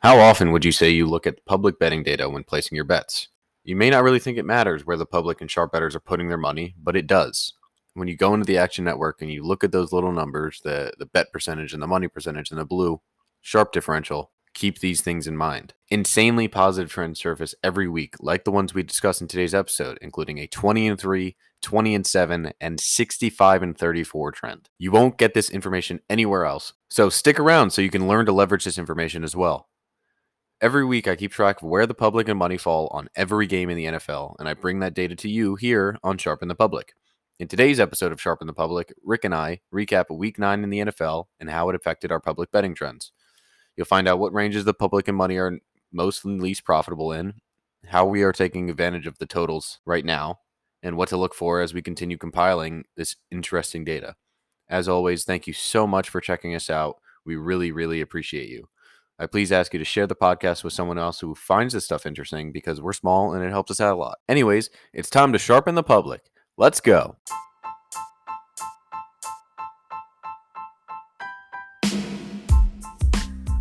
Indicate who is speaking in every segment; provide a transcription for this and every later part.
Speaker 1: How often would you say you look at public betting data when placing your bets? You may not really think it matters where the public and sharp bettors are putting their money, but it does. When you go into the Action Network and you look at those little numbers, the, the bet percentage and the money percentage and the blue sharp differential, keep these things in mind. Insanely positive trends surface every week, like the ones we discussed in today's episode, including a 20 and 3, 20 and 7, and 65 and 34 trend. You won't get this information anywhere else. So stick around so you can learn to leverage this information as well. Every week, I keep track of where the public and money fall on every game in the NFL, and I bring that data to you here on Sharpen the Public. In today's episode of Sharpen the Public, Rick and I recap Week 9 in the NFL and how it affected our public betting trends. You'll find out what ranges the public and money are most and least profitable in, how we are taking advantage of the totals right now, and what to look for as we continue compiling this interesting data. As always, thank you so much for checking us out. We really, really appreciate you. I please ask you to share the podcast with someone else who finds this stuff interesting because we're small and it helps us out a lot. Anyways, it's time to sharpen the public. Let's go.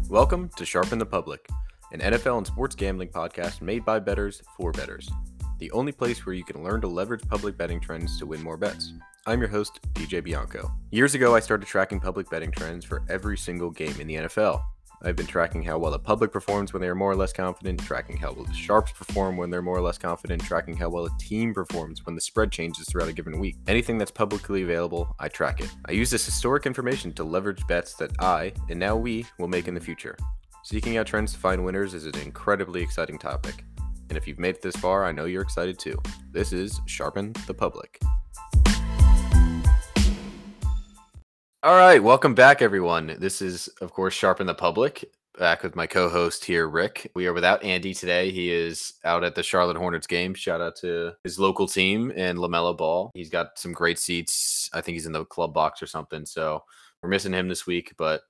Speaker 1: Welcome to Sharpen the Public, an NFL and sports gambling podcast made by betters for betters, The only place where you can learn to leverage public betting trends to win more bets. I'm your host, DJ Bianco. Years ago, I started tracking public betting trends for every single game in the NFL. I've been tracking how well the public performs when they are more or less confident, tracking how well the sharps perform when they're more or less confident, tracking how well a team performs when the spread changes throughout a given week. Anything that's publicly available, I track it. I use this historic information to leverage bets that I, and now we, will make in the future. Seeking out trends to find winners is an incredibly exciting topic. And if you've made it this far, I know you're excited too. This is Sharpen the Public. All right, welcome back, everyone. This is, of course, Sharpen the Public. Back with my co-host here, Rick. We are without Andy today. He is out at the Charlotte Hornets game. Shout out to his local team and Lamelo Ball. He's got some great seats. I think he's in the club box or something. So we're missing him this week, but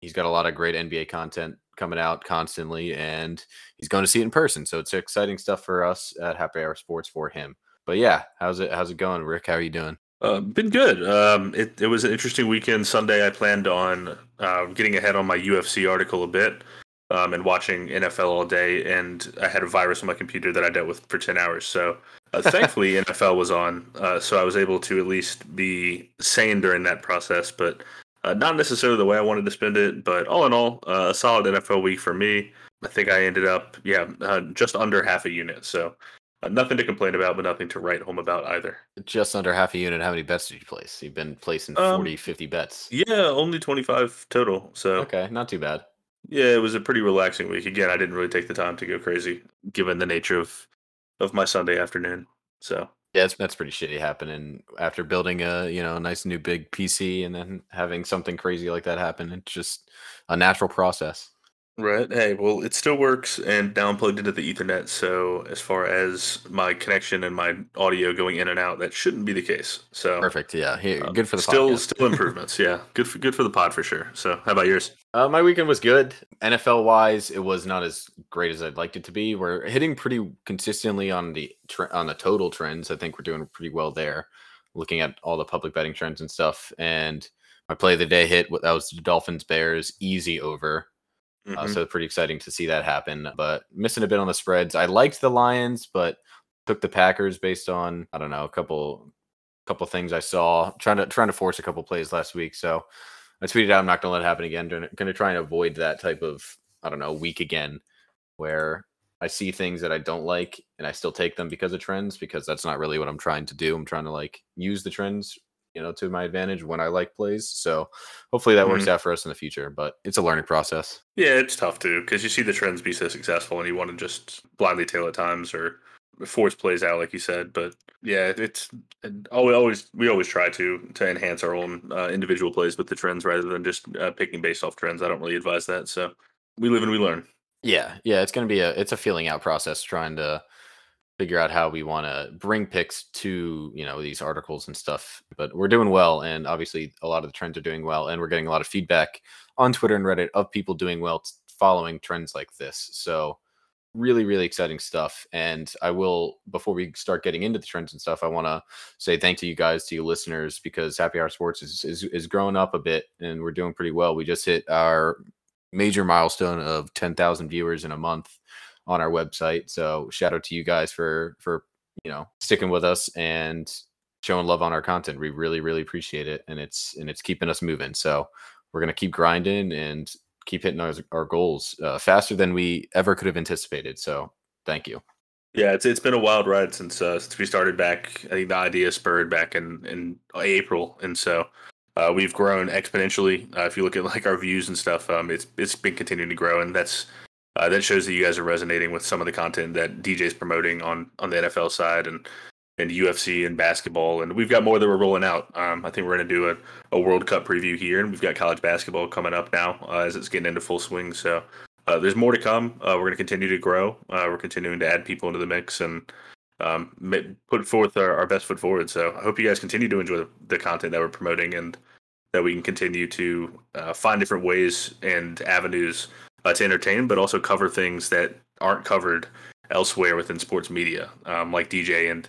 Speaker 1: he's got a lot of great NBA content coming out constantly, and he's going to see it in person. So it's exciting stuff for us at Happy Hour Sports for him. But yeah, how's it? How's it going, Rick? How are you doing?
Speaker 2: Uh, been good. Um, it, it was an interesting weekend. Sunday, I planned on uh, getting ahead on my UFC article a bit um, and watching NFL all day. And I had a virus on my computer that I dealt with for 10 hours. So uh, thankfully, NFL was on. Uh, so I was able to at least be sane during that process, but uh, not necessarily the way I wanted to spend it. But all in all, uh, a solid NFL week for me. I think I ended up, yeah, just under half a unit. So uh, nothing to complain about, but nothing to write home about either.
Speaker 1: Just under half a unit. How many bets did you place? You've been placing 40, um, 50 bets.
Speaker 2: Yeah, only 25 total. So
Speaker 1: Okay, not too bad.
Speaker 2: Yeah, it was a pretty relaxing week. Again, I didn't really take the time to go crazy given the nature of of my Sunday afternoon. So
Speaker 1: yeah, that's, that's pretty shitty happening after building a you know a nice new big PC and then having something crazy like that happen. It's just a natural process.
Speaker 2: Right. Hey, well, it still works, and now I'm plugged into the Ethernet. So as far as my connection and my audio going in and out, that shouldn't be the case. So
Speaker 1: perfect. Yeah. Here, uh, good for the
Speaker 2: still
Speaker 1: podcast.
Speaker 2: still improvements. yeah. Good for good for the pod for sure. So how about yours?
Speaker 1: Uh, my weekend was good. NFL wise, it was not as great as I'd liked it to be. We're hitting pretty consistently on the on the total trends. I think we're doing pretty well there. Looking at all the public betting trends and stuff, and my play of the day hit. That was the Dolphins Bears easy over mm-hmm. Uh, so pretty exciting to see that happen. But missing a bit on the spreads. I liked the Lions, but took the Packers based on I don't know a couple couple things I saw trying to trying to force a couple plays last week. So I tweeted out I'm not going to let it happen again. Going to try and avoid that type of I don't know week again where I see things that I don't like and I still take them because of trends because that's not really what I'm trying to do. I'm trying to like use the trends you know, to my advantage when I like plays. So hopefully that mm-hmm. works out for us in the future, but it's a learning process.
Speaker 2: Yeah, it's tough too because you see the trends be so successful and you want to just blindly tail at times or force plays out, like you said. But yeah, it's always, always we always try to to enhance our own uh, individual plays with the trends rather than just uh, picking based off trends. I don't really advise that. So we live and we learn.
Speaker 1: Yeah, yeah, it's gonna be a it's a feeling out process trying to figure out how we want to bring picks to you know these articles and stuff but we're doing well and obviously a lot of the trends are doing well and we're getting a lot of feedback on twitter and reddit of people doing well following trends like this so really really exciting stuff and i will before we start getting into the trends and stuff i want to say thank to you guys to you listeners because happy hour sports is, is is growing up a bit and we're doing pretty well we just hit our major milestone of 10,000 viewers in a month on our website. So shout out to you guys for for you know sticking with us and showing love on our content. We really really appreciate it, and it's and it's keeping us moving. So we're gonna keep grinding and keep hitting our, our goals uh, faster than we ever could have anticipated. So thank you.
Speaker 2: Yeah, it's it's been a wild ride since uh, since we started back. I think the idea spurred back in in April, and so uh, we've grown exponentially. Uh, if you look at like our views and stuff, um, it's it's been continuing to grow, and that's uh, that shows that you guys are resonating with some of the content that DJ's promoting on on the NFL side and and UFC and basketball, and we've got more that we're rolling out. Um, I think we're going to do a, a World Cup preview here, and we've got college basketball coming up now uh, as it's getting into full swing. So uh, there's more to come. Uh, we're going to continue to grow. Uh, we're continuing to add people into the mix and um, put forth our, our, best foot forward. So I hope you guys continue to enjoy the content that we're promoting and that we can continue to uh, find different ways and avenues uh, to entertain, but also cover things that aren't covered elsewhere within sports media, um, like DJ and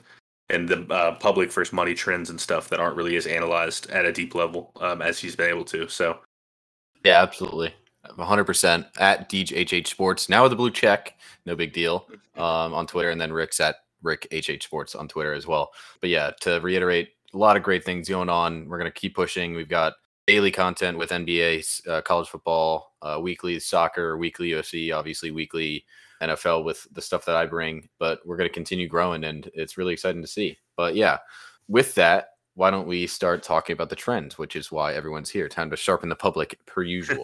Speaker 2: and the uh, public first money trends and stuff that aren't really as analyzed at a deep level um, as he's been able to. So,
Speaker 1: yeah, absolutely. 100% at DJHH Sports. Now with the blue check, no big deal um, on Twitter. And then Rick's at Rick HH Sports on Twitter as well. But yeah, to reiterate, a lot of great things going on. We're going to keep pushing. We've got daily content with NBA, uh, college football, uh, weekly soccer, weekly UFC, obviously weekly NFL with the stuff that I bring. But we're going to continue growing and it's really exciting to see. But yeah, with that, why don't we start talking about the trends, which is why everyone's here. Time to sharpen the public per usual.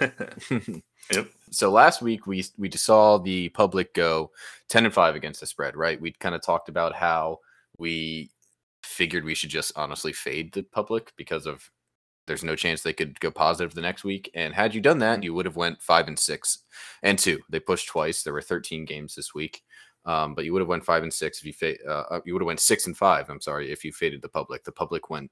Speaker 2: yep.
Speaker 1: So last week we we just saw the public go 10 and 5 against the spread, right? We kind of talked about how we figured we should just honestly fade the public because of there's no chance they could go positive the next week. And had you done that, you would have went five and six and two. They pushed twice. There were 13 games this week. Um, but you would have went five and six if you fa- uh, uh, you would have went six and five. I'm sorry if you faded the public. The public went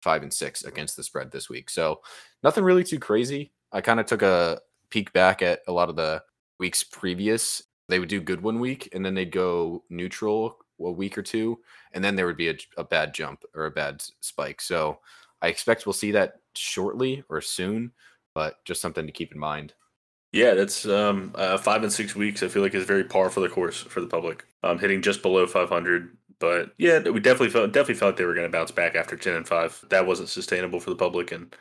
Speaker 1: five and six against the spread this week. So nothing really too crazy. I kind of took a peek back at a lot of the weeks previous. They would do good one week and then they'd go neutral a week or two, and then there would be a, a bad jump or a bad spike. So I expect we'll see that shortly or soon, but just something to keep in mind.
Speaker 2: Yeah, that's um, uh, five and six weeks. I feel like is very par for the course for the public. Um, hitting just below 500, but yeah, we definitely felt definitely felt like they were going to bounce back after 10 and five. That wasn't sustainable for the public, and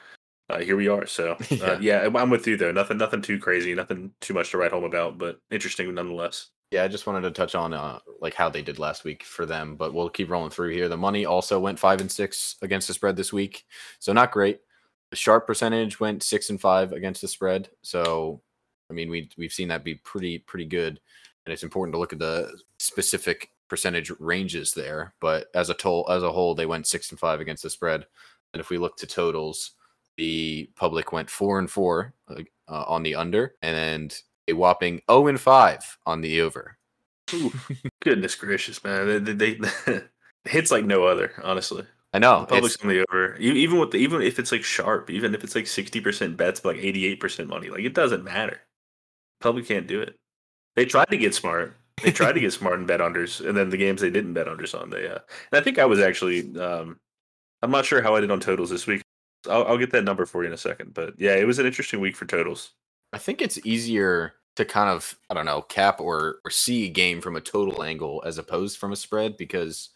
Speaker 2: uh, here we are. So uh, yeah. yeah, I'm with you though. Nothing, nothing too crazy, nothing too much to write home about, but interesting nonetheless.
Speaker 1: Yeah, I just wanted to touch on uh, like how they did last week for them, but we'll keep rolling through here. The money also went five and six against the spread this week, so not great. The sharp percentage went six and five against the spread, so I mean, we we've seen that be pretty pretty good, and it's important to look at the specific percentage ranges there. But as a total as a whole, they went six and five against the spread. And if we look to totals, the public went four and four uh, on the under, and a whopping 0 and five on the over.
Speaker 2: Ooh, goodness gracious, man! They, they, they hits like no other, honestly.
Speaker 1: I know.
Speaker 2: The public's on the over. Even with the, even if it's like sharp, even if it's like sixty percent bets, but like eighty eight percent money, like it doesn't matter. Public can't do it. They tried to get smart. They tried to get smart and bet unders, and then the games they didn't bet unders on, they. Uh, and I think I was actually. Um, I'm not sure how I did on totals this week. I'll, I'll get that number for you in a second, but yeah, it was an interesting week for totals.
Speaker 1: I think it's easier to kind of I don't know cap or or see a game from a total angle as opposed from a spread because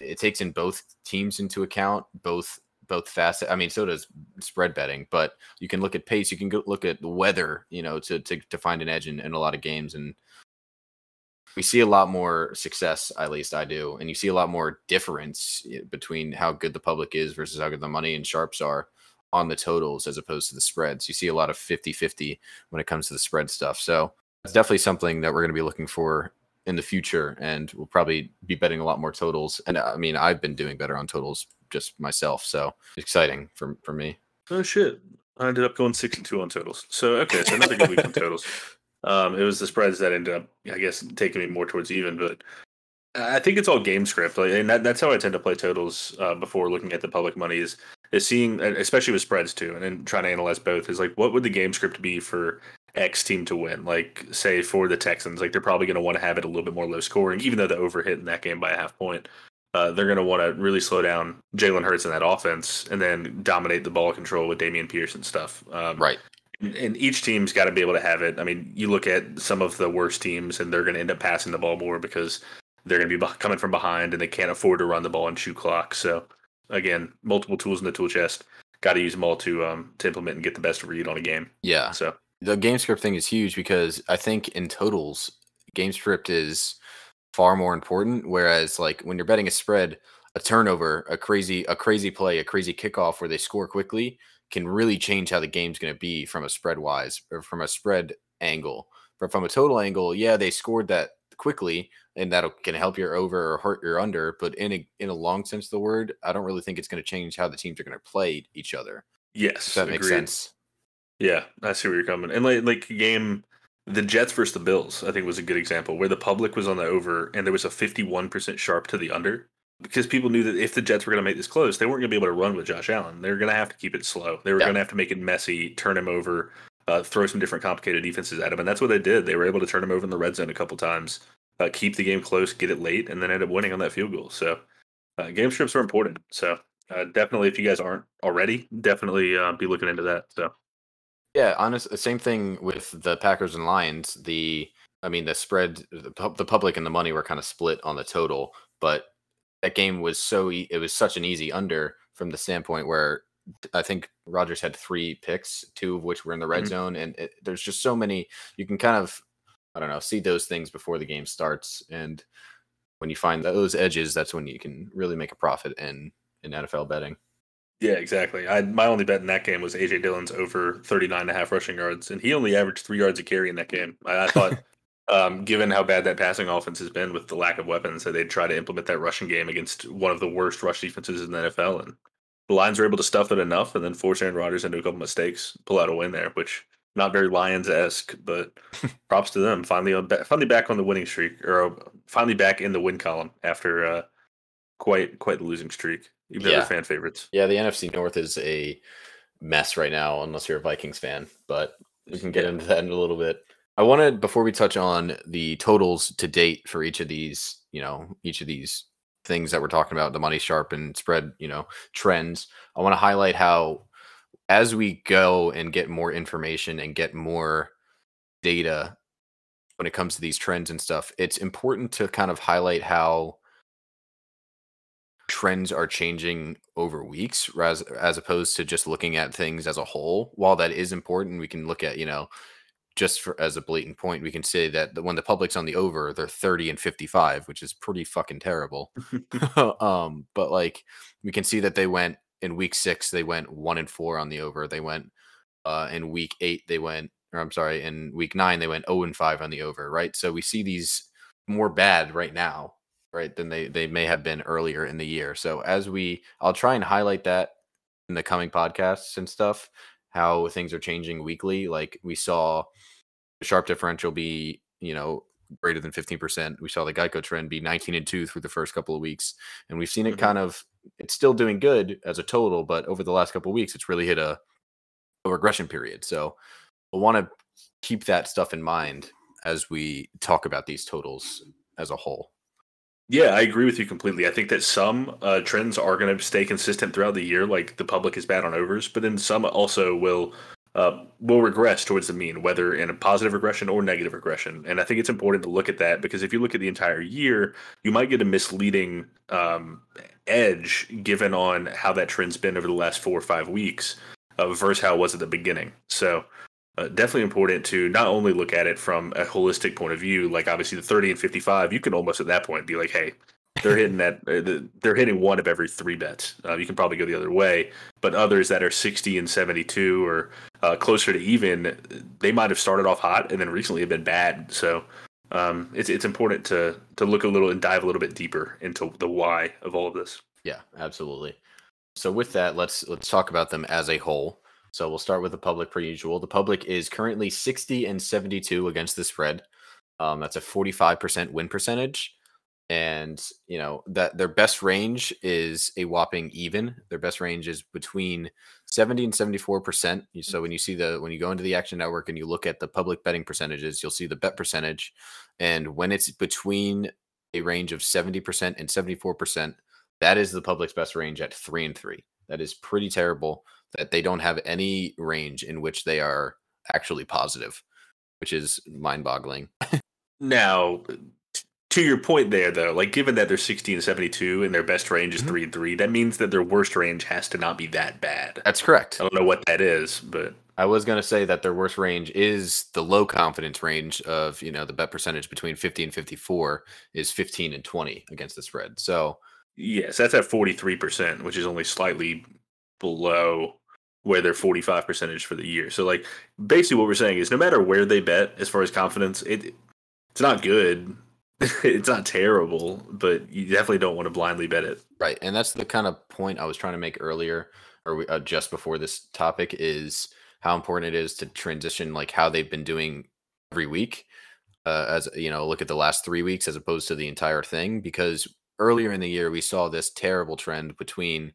Speaker 1: it takes in both teams into account, both both fast. I mean, so does spread betting, but you can look at pace. You can go look at the weather, you know, to to, to find an edge in, in a lot of games. And we see a lot more success, at least I do. And you see a lot more difference eh, between how good the public is versus how good the money and sharps are on the totals as opposed to the spreads. You see a lot of 50 50 when it comes to the spread stuff. So it's definitely something that we're going to be looking for in the future. And we'll probably be betting a lot more totals. And I mean, I've been doing better on totals just myself. So exciting for for me.
Speaker 2: Oh shit! I ended up going six and two on totals. So okay, so another good week on totals. Um, it was the spreads that ended up, I guess, taking me more towards even. But I think it's all game script, like, and that, that's how I tend to play totals uh, before looking at the public money. Is is seeing, especially with spreads too, and then trying to analyze both. Is like, what would the game script be for X team to win? Like, say for the Texans, like they're probably going to want to have it a little bit more low scoring, even though the over hit in that game by a half point uh, they're going to want to really slow down Jalen Hurts in that offense and then dominate the ball control with Pierce and stuff.
Speaker 1: Um, right.
Speaker 2: and each team's got to be able to have it. I mean, you look at some of the worst teams, and they're going to end up passing the ball more because they're going to be coming from behind, and they can't afford to run the ball and shoot clock. So, again, multiple tools in the tool chest. Got to use them all to um to implement and get the best read on a game.
Speaker 1: Yeah.
Speaker 2: So
Speaker 1: the game script thing is huge because I think in totals, game script is far more important. Whereas like when you're betting a spread, a turnover, a crazy, a crazy play, a crazy kickoff where they score quickly can really change how the game's going to be from a spread wise or from a spread angle. But from a total angle, yeah, they scored that quickly and that can help your over or hurt your under. But in a in a long sense of the word, I don't really think it's going to change how the teams are going to play each other.
Speaker 2: Yes,
Speaker 1: If that makes sense.
Speaker 2: Yeah, I see where you're coming. And like like game, the Jets versus the Bills, I think was a good example where the public was on the over and there was a 51% sharp to the under because people knew that if the Jets were going to make this close, they weren't going to be able to run with Josh Allen. They were going to have to keep it slow. They were
Speaker 1: Yeah.
Speaker 2: going to have to make it messy, turn him over, uh, throw some different complicated defenses at him, and that's what they did. They were able to turn him over in the red zone a couple times, uh, keep the game close, get it late, and then end up winning on that field goal. So uh, game scripts are important. So uh, definitely, if you guys aren't already, definitely uh, be looking into that. So.
Speaker 1: Yeah, honest. Same thing with the Packers and Lions. The, I mean, the spread, the, the public and the money were kind of split on the total, but that game was so it was such an easy under from the standpoint where I think Rodgers had three picks, two of which were in the red
Speaker 2: Mhm.
Speaker 1: zone, and it, there's just so many. You can kind of, I don't know, see those things before the game starts, and when you find those edges, that's when you can really make a profit in in NFL betting.
Speaker 2: Yeah, exactly. I my only bet in that game was AJ Dillon's over 39 and a half rushing yards, and he only averaged three yards a carry in that game. I, I thought, um, given how bad that passing offense has been with the lack of weapons, that they'd try to implement that rushing game against one of the worst rush defenses in the NFL, and the Lions were able to stuff it enough, and then force Aaron Rodgers into a couple mistakes, pull out a win there, which not very Lions esque, but props to them. Finally, on finally back on the winning streak, or uh, finally back in the win column after uh, quite quite the losing streak. Even though
Speaker 1: Yeah.
Speaker 2: they're fan favorites.
Speaker 1: Yeah, the NFC North is a mess right now, unless you're a Vikings fan. But we can get into that in a little bit. I wanted before we touch on the totals to date for each of these, you know, each of these things that we're talking about, the money sharp and spread, you know, trends. I want to highlight how as we go and get more information and get more data when it comes to these trends and stuff, it's important to kind of highlight how trends are changing over weeks as as opposed to just looking at things as a whole while that is important we can look at you know just for as a blatant point we can say that the, when the public's on the over they're 30 and 55 which is pretty fucking terrible. Um but like we can see that they went in week 6 they went 1 and 4 on the over they went uh in week 8 they went or I'm sorry in week 9 they went 0 and 5 on the over right? So we see these more bad right now right than they they may have been earlier in the year. So as we i'll try and highlight that in the coming podcasts and stuff how things are changing weekly like we saw the sharp differential be you know greater than 15% we saw the geico trend be 19 and 2 through the first couple of weeks and we've seen it
Speaker 2: Mhm.
Speaker 1: kind of it's still doing good as a total but over the last couple of weeks it's really hit a, a regression period. So i want to keep that stuff in mind as we talk about these totals as a whole
Speaker 2: Yeah, I agree with you completely. I think that some uh, trends are going to stay consistent throughout the year, like the public is bad on overs, but then some also will uh, will regress towards the mean, whether in a positive regression or negative regression. And I think it's important to look at that because if you look at the entire year, you might get a misleading um, edge given on how that trend's been over the last four or five weeks uh, versus how it was at the beginning. So uh, definitely important to not only look at it from a holistic point of view, like obviously the 30 and 55, you can almost at that point be like, hey, they're hitting that, uh, they're hitting one of every three bets. Uh, you can probably go the other way, but others that are 60 and 72 or uh, closer to even, they might have started off hot and then recently have been bad. So um, it's it's important to to look a little and dive a little bit deeper into the why of all of this.
Speaker 1: Yeah, absolutely. So with that, let's let's talk about them as a whole. So we'll start with the public per usual. The public is currently 60 and 72 against the spread. Um, that's a 45% win percentage. And you know that their best range is a whopping even. Their best range is between 70 and 74%. So when you see the when you go into the action network and you look at the public betting percentages, you'll see the bet percentage. And when it's between a range of 70% and 74%, that is the public's best range at three and three. That is pretty terrible that they don't have any range in which they are actually positive, which is mind boggling.
Speaker 2: now, to your point there, though, like given that they're 16 and 72 and their best range is mm-hmm. 3 and 3, that means that their worst range has to not be that bad.
Speaker 1: That's correct.
Speaker 2: I don't know what that is, but.
Speaker 1: I was going to say that their worst range is the low confidence range of, you know, the bet percentage between 50 and 54 is 15 and 20 against the spread. So,
Speaker 2: yes, that's at 43%, which is only slightly below where they're 45 percentage for the year. So like basically what we're saying is no matter where they bet as far as confidence, it it's not good. it's not terrible, but you definitely don't want to blindly bet it.
Speaker 1: Right. And that's the kind of point I was trying to make earlier or uh, just before this topic is how important it is to transition like how they've been doing every week uh, as you know look at the last three weeks as opposed to the entire thing because earlier in the year we saw this terrible trend between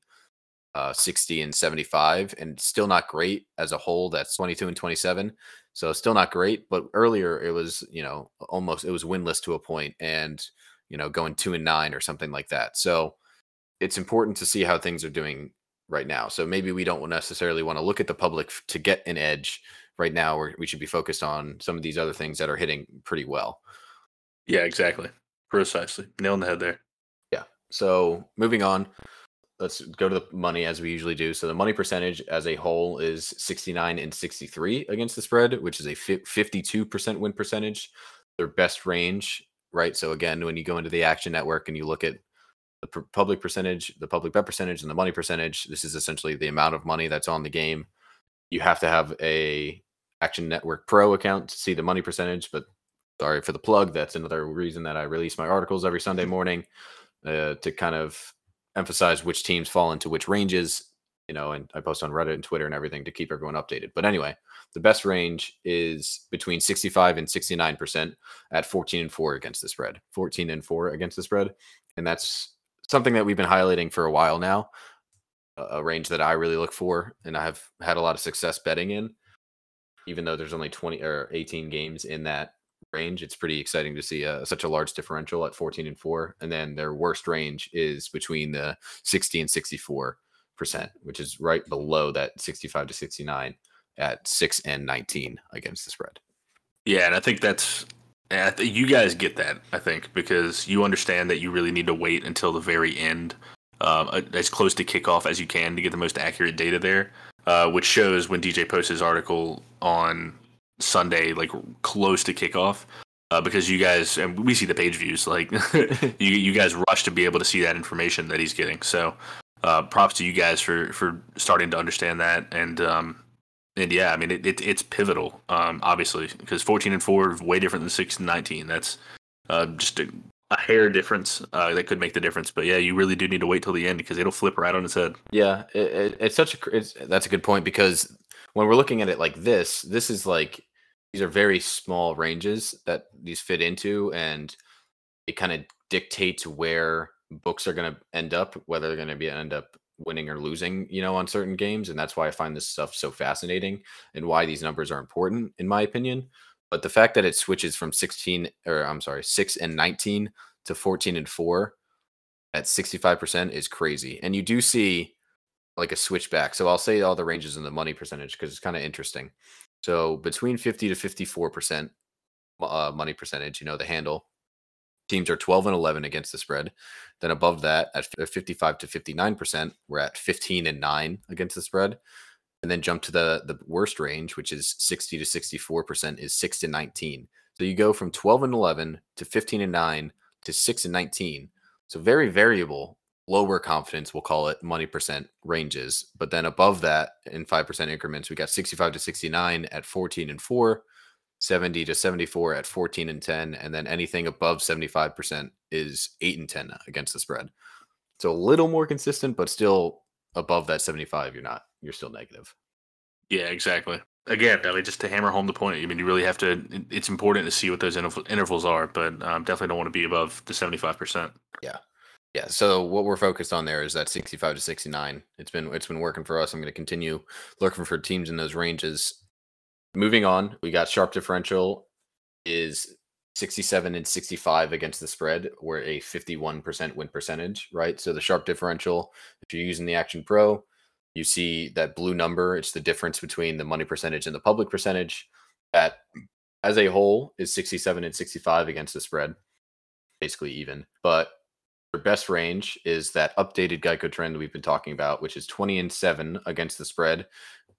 Speaker 1: uh, 60 and 75 and still not great as a whole that's 22 and 27 so still not great but earlier it was you know almost it was winless to a point and you know going two and nine or something like that so it's important to see how things are doing right now so maybe we don't necessarily want to look at the public to get an edge right now where we should be focused on some of these other things that are hitting pretty well.
Speaker 2: Yeah exactly precisely nail on the head there.
Speaker 1: Yeah so moving on let's go to the money as we usually do. So the money percentage as a whole is 69 and 63 against the spread, which is a 52% win percentage. Their best range, right? So again, when you go into the action network and you look at the public percentage, the public bet percentage, and the money percentage, this is essentially the amount of money that's on the game. You have to have a Action Network Pro account to see the money percentage, but sorry for the plug. That's another reason that I release my articles every Sunday morning uh, to kind of emphasize which teams fall into which ranges, you know, and I post on Reddit and Twitter and everything to keep everyone updated. But anyway, the best range is between 65 and 69% at 14 and 4 against the spread. 14 and 4 against the spread. And that's something that we've been highlighting for a while now. A range that I really look for and I have had a lot of success betting in, even though there's only 20 or 18 games in that range. It's pretty exciting to see uh, such a large differential at 14 and 4. And then their worst range is between the 60 and 64 percent, which is right below that 65 to 69 at 6 and 19 against the spread.
Speaker 2: Yeah, and I think that's I th- you guys get that, I think, because you understand that you really need to wait until the very end, uh, as close to kickoff as you can to get the most accurate data there, uh, which shows when DJ posts his article on Sunday, like close to kickoff, uh, because you guys and we see the page views. Like you, you guys rush to be able to see that information that he's getting. So, uh, props to you guys for for starting to understand that. And um, and yeah, I mean it, it it's pivotal, um, obviously, because 14 and four is way different than six and 19. That's uh, just a, a hair difference uh, that could make the difference. But yeah, you really do need to wait till the end because it'll flip right on its head.
Speaker 1: Yeah, it, it, it's such a it's, that's a good point because when we're looking at it like this, this is like these are very small ranges that these fit into, and it kind of dictates where books are going to end up, whether they're going to be end up winning or losing, you know, on certain games. And that's why I find this stuff so fascinating and why these numbers are important, in my opinion. But the fact that it switches from 16 or I'm sorry, 6 and 19 to 14 and 4 at 65% is crazy. And you do see like a switchback. So I'll say all the ranges in the money percentage because it's kind of interesting. So between 50 to 54% uh, money percentage, you know, the handle, teams are 12 and 11 against the spread. Then above that, at 55 to 59%, we're at 15 and 9 against the spread. And then jump to the the worst range, which is 60 to 64%, is 6 to 19. So you go from 12 and 11 to 15 and 9 to 6 and 19. So very variable lower confidence, we'll call it money percent ranges. But then above that in 5% increments, we got 65 to 69 at 14 and 4, 70 to 74 at 14 and 10. And then anything above 75% is 8 and 10 against the spread. So a little more consistent, but still above that 75, you're not, you're still negative.
Speaker 2: Yeah, exactly. Again, I mean, just to hammer home the point, I mean, you really have to, it's important to see what those intervals are, but um, definitely don't want to be above the 75%.
Speaker 1: Yeah. Yeah, so what we're focused on there is that 65 to 69. It's been it's been working for us. I'm going to continue looking for teams in those ranges. Moving on, we got sharp differential is 67 and 65 against the spread. We're a 51% win percentage, right? So the sharp differential, if you're using the Action Pro, You see that blue number, it's the difference between the money percentage and the public percentage. That as a whole is 67 and 65 against the spread, basically even. But their best range is that updated Geico trend we've been talking about, which is 20 and 7 against the spread.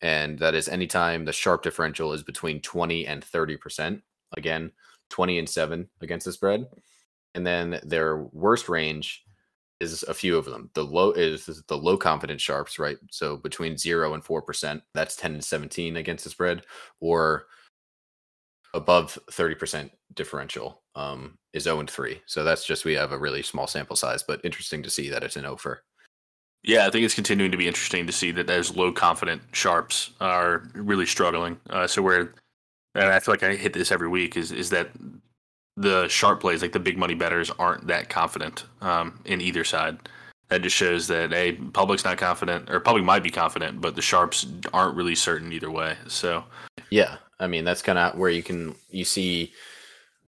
Speaker 1: And that is anytime the sharp differential is between 20 and 30%. Again, 20 and 7 against the spread. And then their worst range is a few of them. The low is the low confidence sharps, right? So between 0 and 4%, that's 10 and 17 against the spread, or above 30% differential um, is 0 and 3. So that's just we have a really small sample size, but interesting to see that it's an over.
Speaker 2: Yeah, I think it's continuing to be interesting to see that those low confident sharps are really struggling. Uh, so where and I feel like I hit this every week is is that the sharp plays, like the big money betters, aren't that confident um, in either side. That just shows that a public's not confident, or public might be confident, but the sharps aren't really certain either way. So
Speaker 1: yeah, I mean that's kind of where you can you see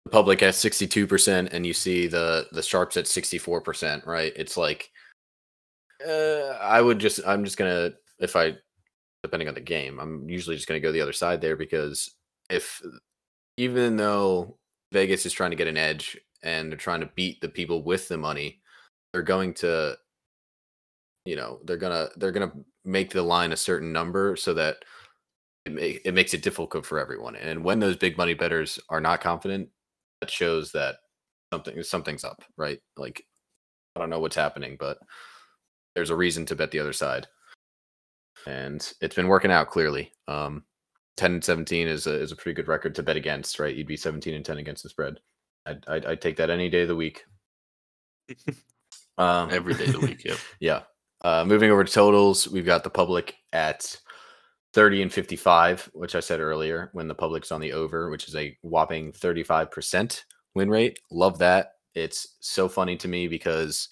Speaker 1: the public at sixty two percent, and you see the the sharps at sixty four percent. Right? It's like uh, I would just I'm just gonna if I depending on the game, I'm usually just gonna go the other side there because if even though Vegas is trying to get an edge and they're trying to beat the people with the money, they're going to you know, they're gonna they're gonna make the line a certain number so that it makes it difficult for everyone. And when those big money betters are not confident, that shows that something something's up, right? Like I don't know what's happening, but there's a reason to bet the other side. And it's been working out clearly. Um, 10 and 17 is a, is a pretty good record to bet against, right? You'd be 17 and 10 against the spread. I'd, I'd, I'd take that any day of the week.
Speaker 2: um, Every day of the week,
Speaker 1: yep. yeah. Uh, moving over to totals, we've got the public at 30 and 55, which I said earlier when the public's on the over, which is a whopping 35% win rate. Love that. It's so funny to me because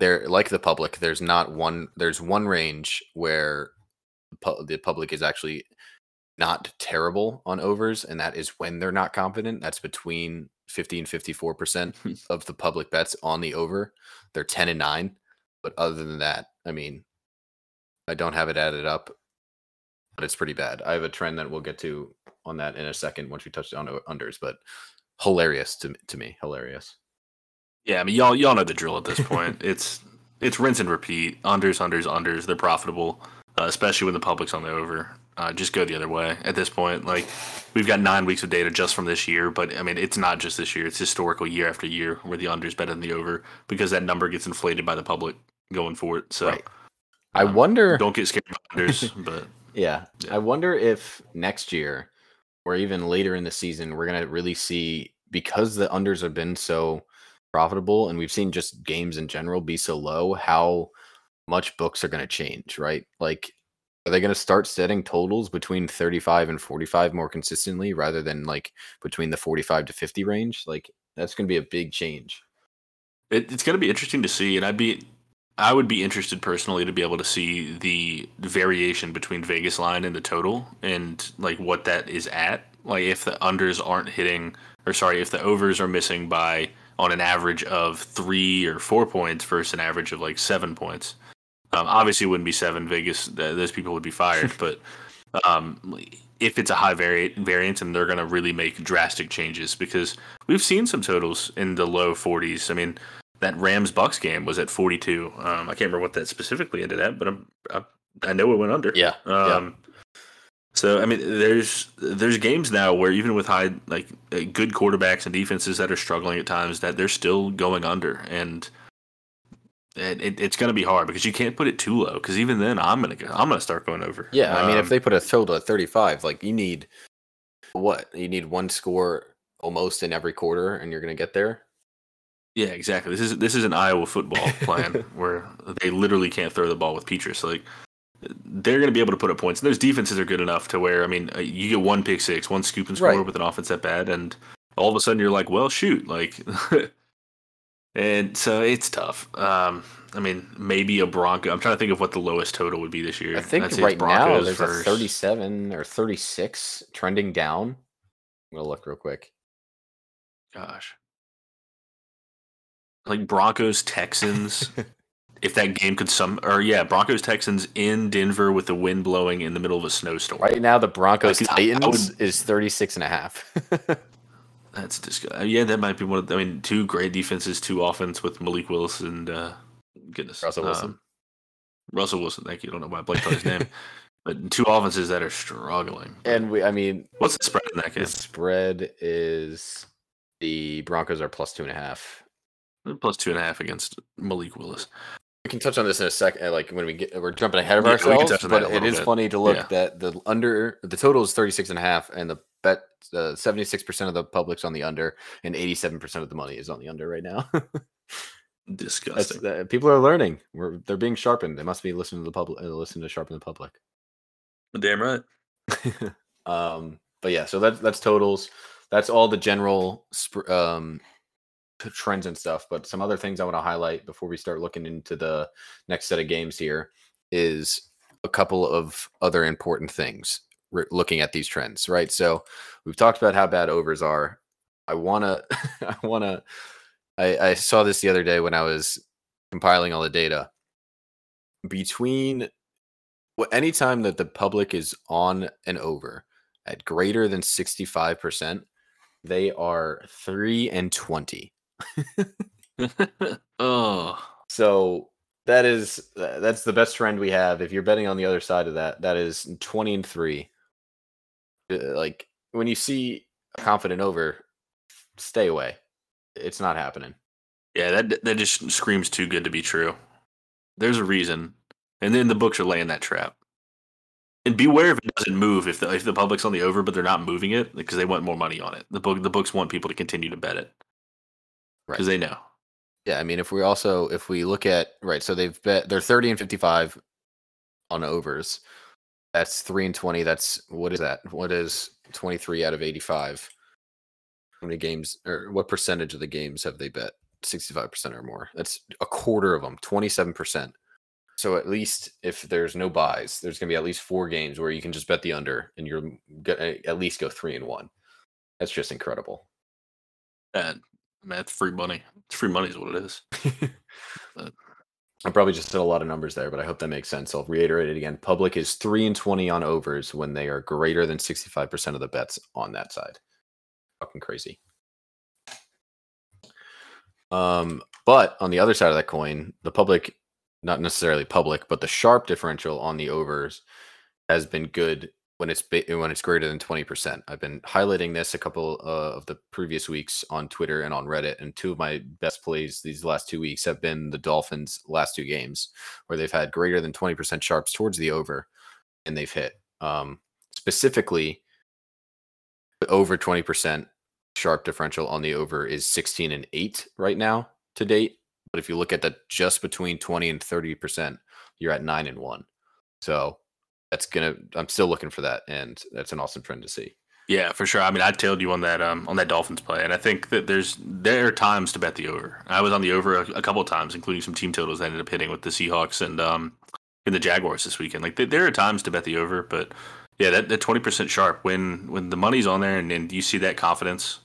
Speaker 1: they're like the public. There's not one, there's one range where the public is actually not terrible on overs, and that is when they're not confident. That's between 50 and 54% of the public bets on the over. They're 10 and 9. But other than that, I mean, I don't have it added up, but it's pretty bad. I have a trend that we'll get to on that in a second once we touch on unders, but hilarious to, to me. Hilarious.
Speaker 2: Yeah, I mean, y'all y'all know the drill at this point. it's it's rinse and repeat. Unders, unders, unders. They're profitable, uh, especially when the public's on the over uh, just go the other way at this point. Like we've got nine weeks of data just from this year, but I mean it's not just this year; it's historical year after year where the unders better than the over because that number gets inflated by the public going forward. So right.
Speaker 1: I um, wonder.
Speaker 2: Don't get scared unders, but
Speaker 1: yeah. yeah, I wonder if next year or even later in the season we're gonna really see because the unders have been so profitable and we've seen just games in general be so low how much books are going to change right like are they going to start setting totals between 35 and 45 more consistently rather than like between the 45 to 50 range? Like that's going to be a big change.
Speaker 2: It, it's going to be interesting to see, and I'd be, I would be interested personally to be able to see the variation between Vegas line and the total, and like what that is at. Like if the unders aren't hitting, or sorry, if the overs are missing by on an average of three or four points versus an average of like seven points um, obviously, it wouldn't be seven. Vegas, those people would be fired. but um, if it's a high vari- variance, and they're going to really make drastic changes because we've seen some totals in the low 40s. I mean, that Rams Bucks game was at 42. Um, I can't remember what that specifically ended at, but I'm, I, I know it went under.
Speaker 1: Yeah.
Speaker 2: Um, yeah. So I mean, there's there's games now where even with high like uh, good quarterbacks and defenses that are struggling at times, that they're still going under, and it, it, it's going to be hard because you can't put it too low. Because even then, I'm gonna go, I'm gonna start going over.
Speaker 1: Yeah, I mean, if um, they put a total at 35, like you need what? You need one score almost in every quarter, and you're gonna get there.
Speaker 2: Yeah, exactly. This is this is an Iowa football plan where they literally can't throw the ball with Petras. Like they're going to be able to put up points, and those defenses are good enough to where I mean, uh, you get one pick six, one scoop and score right. with an offense that bad, and all of a sudden you're like, well, shoot, like And so it's tough. Um, I mean, maybe a Bronco. I'm trying to think of what the lowest total would be this year.
Speaker 1: I think right now there's first. a 37 or 36 trending down. I'm gonna look real quick.
Speaker 2: Gosh, like Broncos, Texans, if that game could some or yeah, Broncos Texans in Denver with the wind blowing in the middle of a snowstorm.
Speaker 1: Right now, the Broncos
Speaker 2: Like,
Speaker 1: Titans
Speaker 2: would-
Speaker 1: is 36 and a half.
Speaker 2: That's disgusting. Yeah, that might be one of. I mean, two great defenses, two offense with Malik Willis and uh, goodness
Speaker 1: Russell Wilson.
Speaker 2: um, Russell Wilson. Thank you. I don't know why I blanked on his name, but two offenses that are struggling.
Speaker 1: and we, I mean,
Speaker 2: What's the spread in that game?
Speaker 1: the spread is the Broncos are plus two and a half.
Speaker 2: Plus two and a half against Malik Willis.
Speaker 1: We can touch on this in a second. Like when we get, we're jumping ahead of
Speaker 2: Yeah,
Speaker 1: ourselves,
Speaker 2: touch on that
Speaker 1: but it is
Speaker 2: bit.
Speaker 1: funny to look
Speaker 2: Yeah.
Speaker 1: that the under the total is 36 and a half and the bet uh, 76% of the public's on the under and 87% of the money is on the under right now.
Speaker 2: Disgusting.
Speaker 1: uh, people are learning. We're, they're being sharpened. They must be listening to the public, uh, listen to sharpen the public.
Speaker 2: Damn right.
Speaker 1: um, but yeah, so that's that's totals. That's all the general sp- um, trends and stuff. But some other things I want to highlight before we start looking into the next set of games here is a couple of other important things. re- Looking at these trends, right? So we've talked about how bad overs are. I wanna, I wanna. I, I saw this the other day when I was compiling all the data. Between well, anytime that the public is on and over at greater than 65%, they are 3 and 20.
Speaker 2: oh,
Speaker 1: So that is that's the best trend we have. If you're betting on the other side of that, that is 20 and 3. Uh, Like when you see a confident over, stay away. It's not happening.
Speaker 2: yeah. That that just screams too good to be true. There's a reason, and then the books are laying that trap. And beware if it doesn't move. If the if the public's on the over, but they're not moving it because they want more money on it. The book the books want people to continue to bet it
Speaker 1: Right.
Speaker 2: because they know.
Speaker 1: Yeah, I mean, if we also if we look at right, so they've bet they're thirty and fifty five on overs. That's three and twenty. That's what is that? What is twenty three out of eighty five? How many games or what percentage of the games have they bet? Sixty five percent or more. That's a quarter of them. Twenty seven percent. So at least if there's no byes, there's gonna be at least four games where you can just bet the under and you're gonna at least go three and one. That's just incredible.
Speaker 2: And man, it's free money. It's free money is what it is.
Speaker 1: I probably just said a lot of numbers there, but I hope that makes sense. I'll reiterate it again. Public is three and twenty on overs when they are greater than sixty-five percent of the bets on that side. Fucking crazy. Um, but on the other side of that coin, the public, not necessarily public, but the sharp differential on the overs has been good when it's when it's greater than 20%. I've been highlighting this a couple uh, of the previous weeks on Twitter and on Reddit and two of my best plays these last 2 weeks have been the Dolphins last two games where they've had greater than 20% sharps towards the over and they've hit. Um specifically over 20% sharp differential on the over is 16 and 8 right now to date, but if you look at that just between 20 and 30%, you're at 9 and 1. So that's gonna i'm still looking for that and that's an awesome trend to see
Speaker 2: Yeah, for sure. I mean, I tailed you on that um, on that Dolphins play, and I think that there's there are times to bet the over. I was on the over a, a couple of times, including some team totals. I ended up hitting with the Seahawks and um and the Jaguars this weekend. Like there, there are times to bet the over, but yeah, that that twenty percent sharp when when the money's on there and, and you see that confidence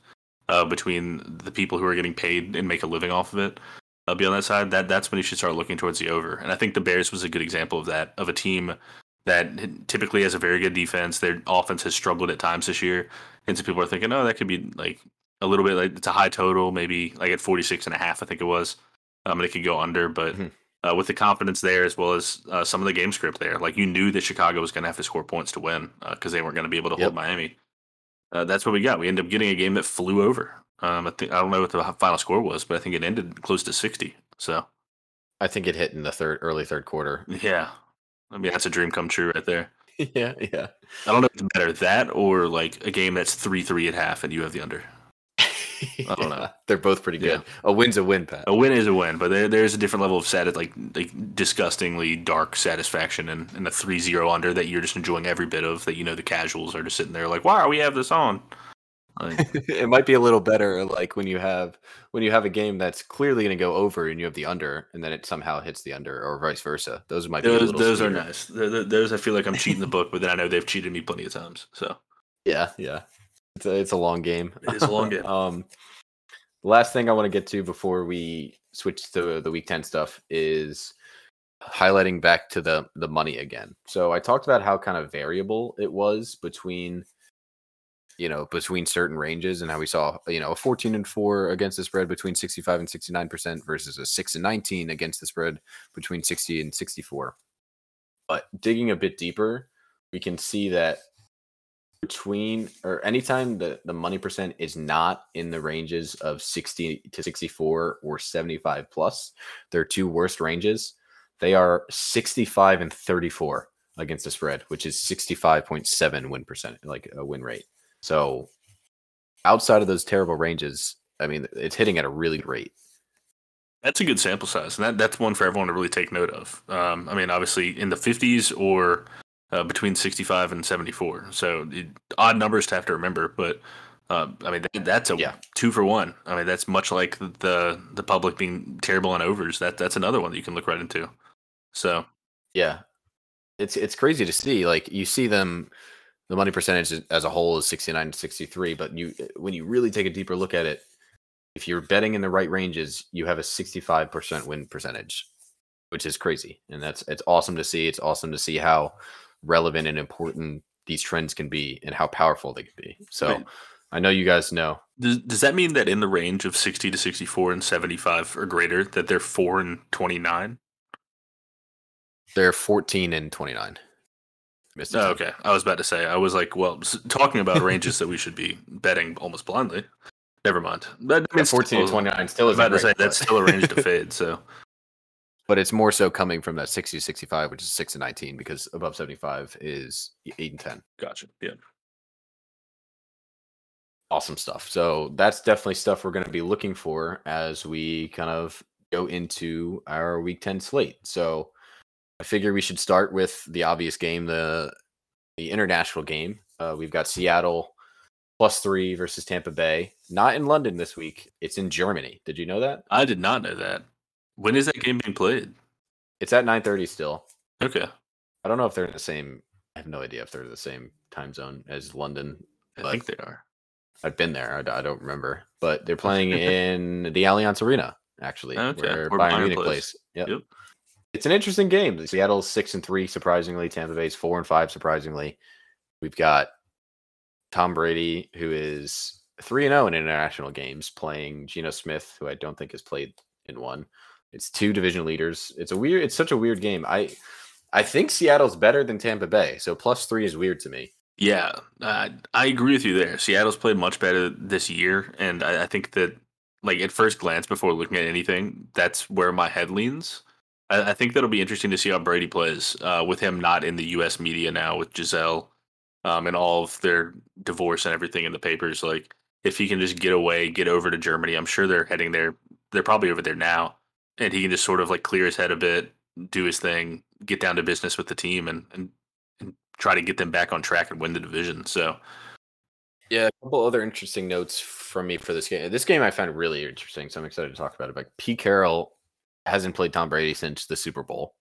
Speaker 2: uh, between the people who are getting paid and make a living off of it. Uh, be on that side. That that's when you should start looking towards the over. And I think the Bears was a good example of that of a team that typically has a very good defense. Their offense has struggled at times this year. And so people are thinking, oh, that could be like a little bit like it's a high total, maybe like at 46 and a half, I think it was. Um, and it could go under, but
Speaker 1: Mhm.
Speaker 2: uh, with the confidence there, as well as uh, some of the game script there, like you knew that Chicago was going to have to score points to win because they weren't going to be able to
Speaker 1: Yep.
Speaker 2: hold Miami. Uh, that's what we got. We ended up getting a game that flew over. Um, I think I don't know what the final score was, but I think it ended close to 60. So
Speaker 1: i think it hit in the third early third quarter
Speaker 2: yeah, I mean that's a dream come true right there.
Speaker 1: yeah yeah
Speaker 2: I don't know if it's better that or like a game that's three three at half and you have the under. I don't know.
Speaker 1: They're both pretty
Speaker 2: Yeah.
Speaker 1: good a win's a win pat
Speaker 2: A win is a win, but there, there's a different level of sat like like disgustingly dark satisfaction in, in the 3-0 under that you're just enjoying every bit of. That you know the casuals are just sitting there like, why are we have this on?
Speaker 1: It might be a little better like when you have when you have a game that's clearly going to go over and you have the under and then it somehow hits the under or vice versa those might be a
Speaker 2: those
Speaker 1: little
Speaker 2: those are
Speaker 1: sweeter.
Speaker 2: nice. Th- th- Those I feel like I'm cheating the book, but then I know they've cheated me plenty of times. So
Speaker 1: yeah yeah it's a, it's a long game
Speaker 2: It is a long game.
Speaker 1: um the last thing i want to get to before we switch to the week 10 stuff is highlighting back to the the money again. So I talked about how kind of variable it was between you know between certain ranges and how we saw you know a 14 and 4 against the spread between 65 and 69% versus a 6 and 19 against the spread between 60 and 64. But digging a bit deeper, we can see that between or anytime the, the money percent is not in the ranges of 60 to 64 or 75 plus, their two worst ranges, they are 65 and 34 against the spread, which is 65.7 win percent, like a win rate. So outside of those terrible ranges, I mean, it's hitting at a really good rate.
Speaker 2: That's a good sample size, and that, that's one for everyone to really take note of. Um, I mean, obviously in the 50s or uh, between 65 and 74. So it, odd numbers to have to remember, but uh, I mean that, that's a yeah. two for one. I mean that's much like the the public being terrible on overs. That that's another one that you can look right into. So
Speaker 1: yeah, it's it's crazy to see. Like you see them, the money percentage as a whole is 69 to 63, but you when you really take a deeper look at it, if you're betting in the right ranges, you have a 65% win percentage, which is crazy. And that's it's awesome to see. It's awesome to see how relevant and important these trends can be and how powerful they can be. So right. I know you guys know.
Speaker 2: Does, does that mean that in the range of 60 to 64 and 75 or greater that they're 4 and 29?
Speaker 1: They're 14 and 29.
Speaker 2: Oh, okay. I was about to say, I was like, well, talking about ranges that we should be betting almost blindly. Never mind.
Speaker 1: That yeah, 14 and 29 still is
Speaker 2: about to say that's still a range to fade. So
Speaker 1: but it's more so coming from that 60 to 65, which is 6 to 19, because above 75 is 8 and 10.
Speaker 2: Gotcha. Yeah.
Speaker 1: Awesome stuff. So that's definitely stuff we're going to be looking for as we kind of go into our week 10 slate. So I figure we should start with the obvious game, the the international game. Uh, we've got Seattle plus three versus Tampa Bay. Not in London this week. It's in Germany. Did you know that?
Speaker 2: I did not know that. When is that game being played?
Speaker 1: It's at 9:30 still.
Speaker 2: Okay.
Speaker 1: I don't know if they're in the same. I have no idea if they're the same time zone as London.
Speaker 2: I think they are.
Speaker 1: I've been there. I, I don't remember, but they're playing in the Allianz Arena actually,
Speaker 2: okay.
Speaker 1: where, where Bayern Munich plays. Yep. yep. It's an interesting game. Seattle's six and three, surprisingly. Tampa Bay's four and five, surprisingly. We've got Tom Brady, who is three and zero oh in international games, playing Geno Smith, who I don't think has played in one. It's two division leaders. It's a weird. It's such a weird game. I I think Seattle's better than Tampa Bay, so plus three is weird to me.
Speaker 2: Yeah, uh, I agree with you there. Seattle's played much better this year, and I, I, think that, like at first glance, before looking at anything, that's where my head leans. I, I think that'll be interesting to see how Brady plays uh, with him not in the U.S. media now with Gisele um, and all of their divorce and everything in the papers. Like, if he can just get away, get over to Germany, I'm sure they're heading there. They're probably over there now and he can just sort of like clear his head a bit, do his thing, get down to business with the team, and and, and try to get them back on track and win the division. So.
Speaker 1: Yeah, a couple other interesting notes from me for this game. This game I found really interesting, so I'm excited to talk about it. But Pete Carroll hasn't played Tom Brady since the Super Bowl,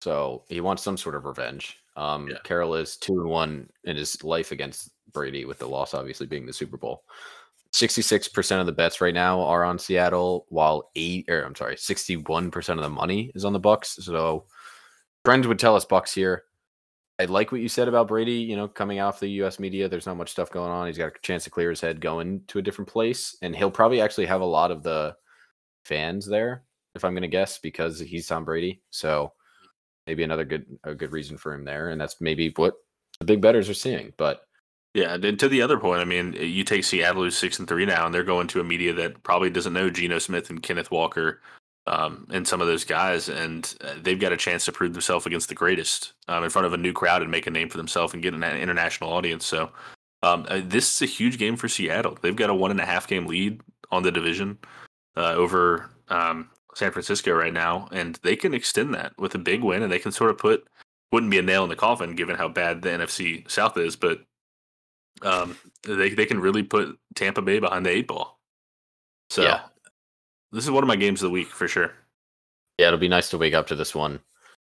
Speaker 1: so he wants some sort of revenge. Um, yeah. Carroll is two and one in his life against Brady, with the loss obviously being the Super Bowl. 66% of the bets right now are on Seattle, while eight or I'm sorry, 61% of the money is on the Bucs. So friends would tell us Bucs here. I like what you said about Brady, you know, coming off the US media. There's not much stuff going on. He's got a chance to clear his head going to a different place. And he'll probably actually have a lot of the fans there, if I'm gonna guess, because he's Tom Brady. So maybe another good a good reason for him there. And that's maybe what the big betters are seeing. But
Speaker 2: yeah, and to the other point, I mean, you take Seattle who's six and three now, and they're going to a media that probably doesn't know Geno Smith and Kenneth Walker, um, and some of those guys, and uh, they've got a chance to prove themselves against the greatest um, in front of a new crowd and make a name for themselves and get an international audience. So, um, uh, this is a huge game for Seattle. They've got a one and a half game lead on the division uh, over um, San Francisco right now, and they can extend that with a big win, and they can sort of put wouldn't be a nail in the coffin given how bad the NFC South is, but um, they they can really put Tampa Bay behind the eight ball. So yeah. this is one of my games of the week for sure.
Speaker 1: Yeah, it'll be nice to wake up to this one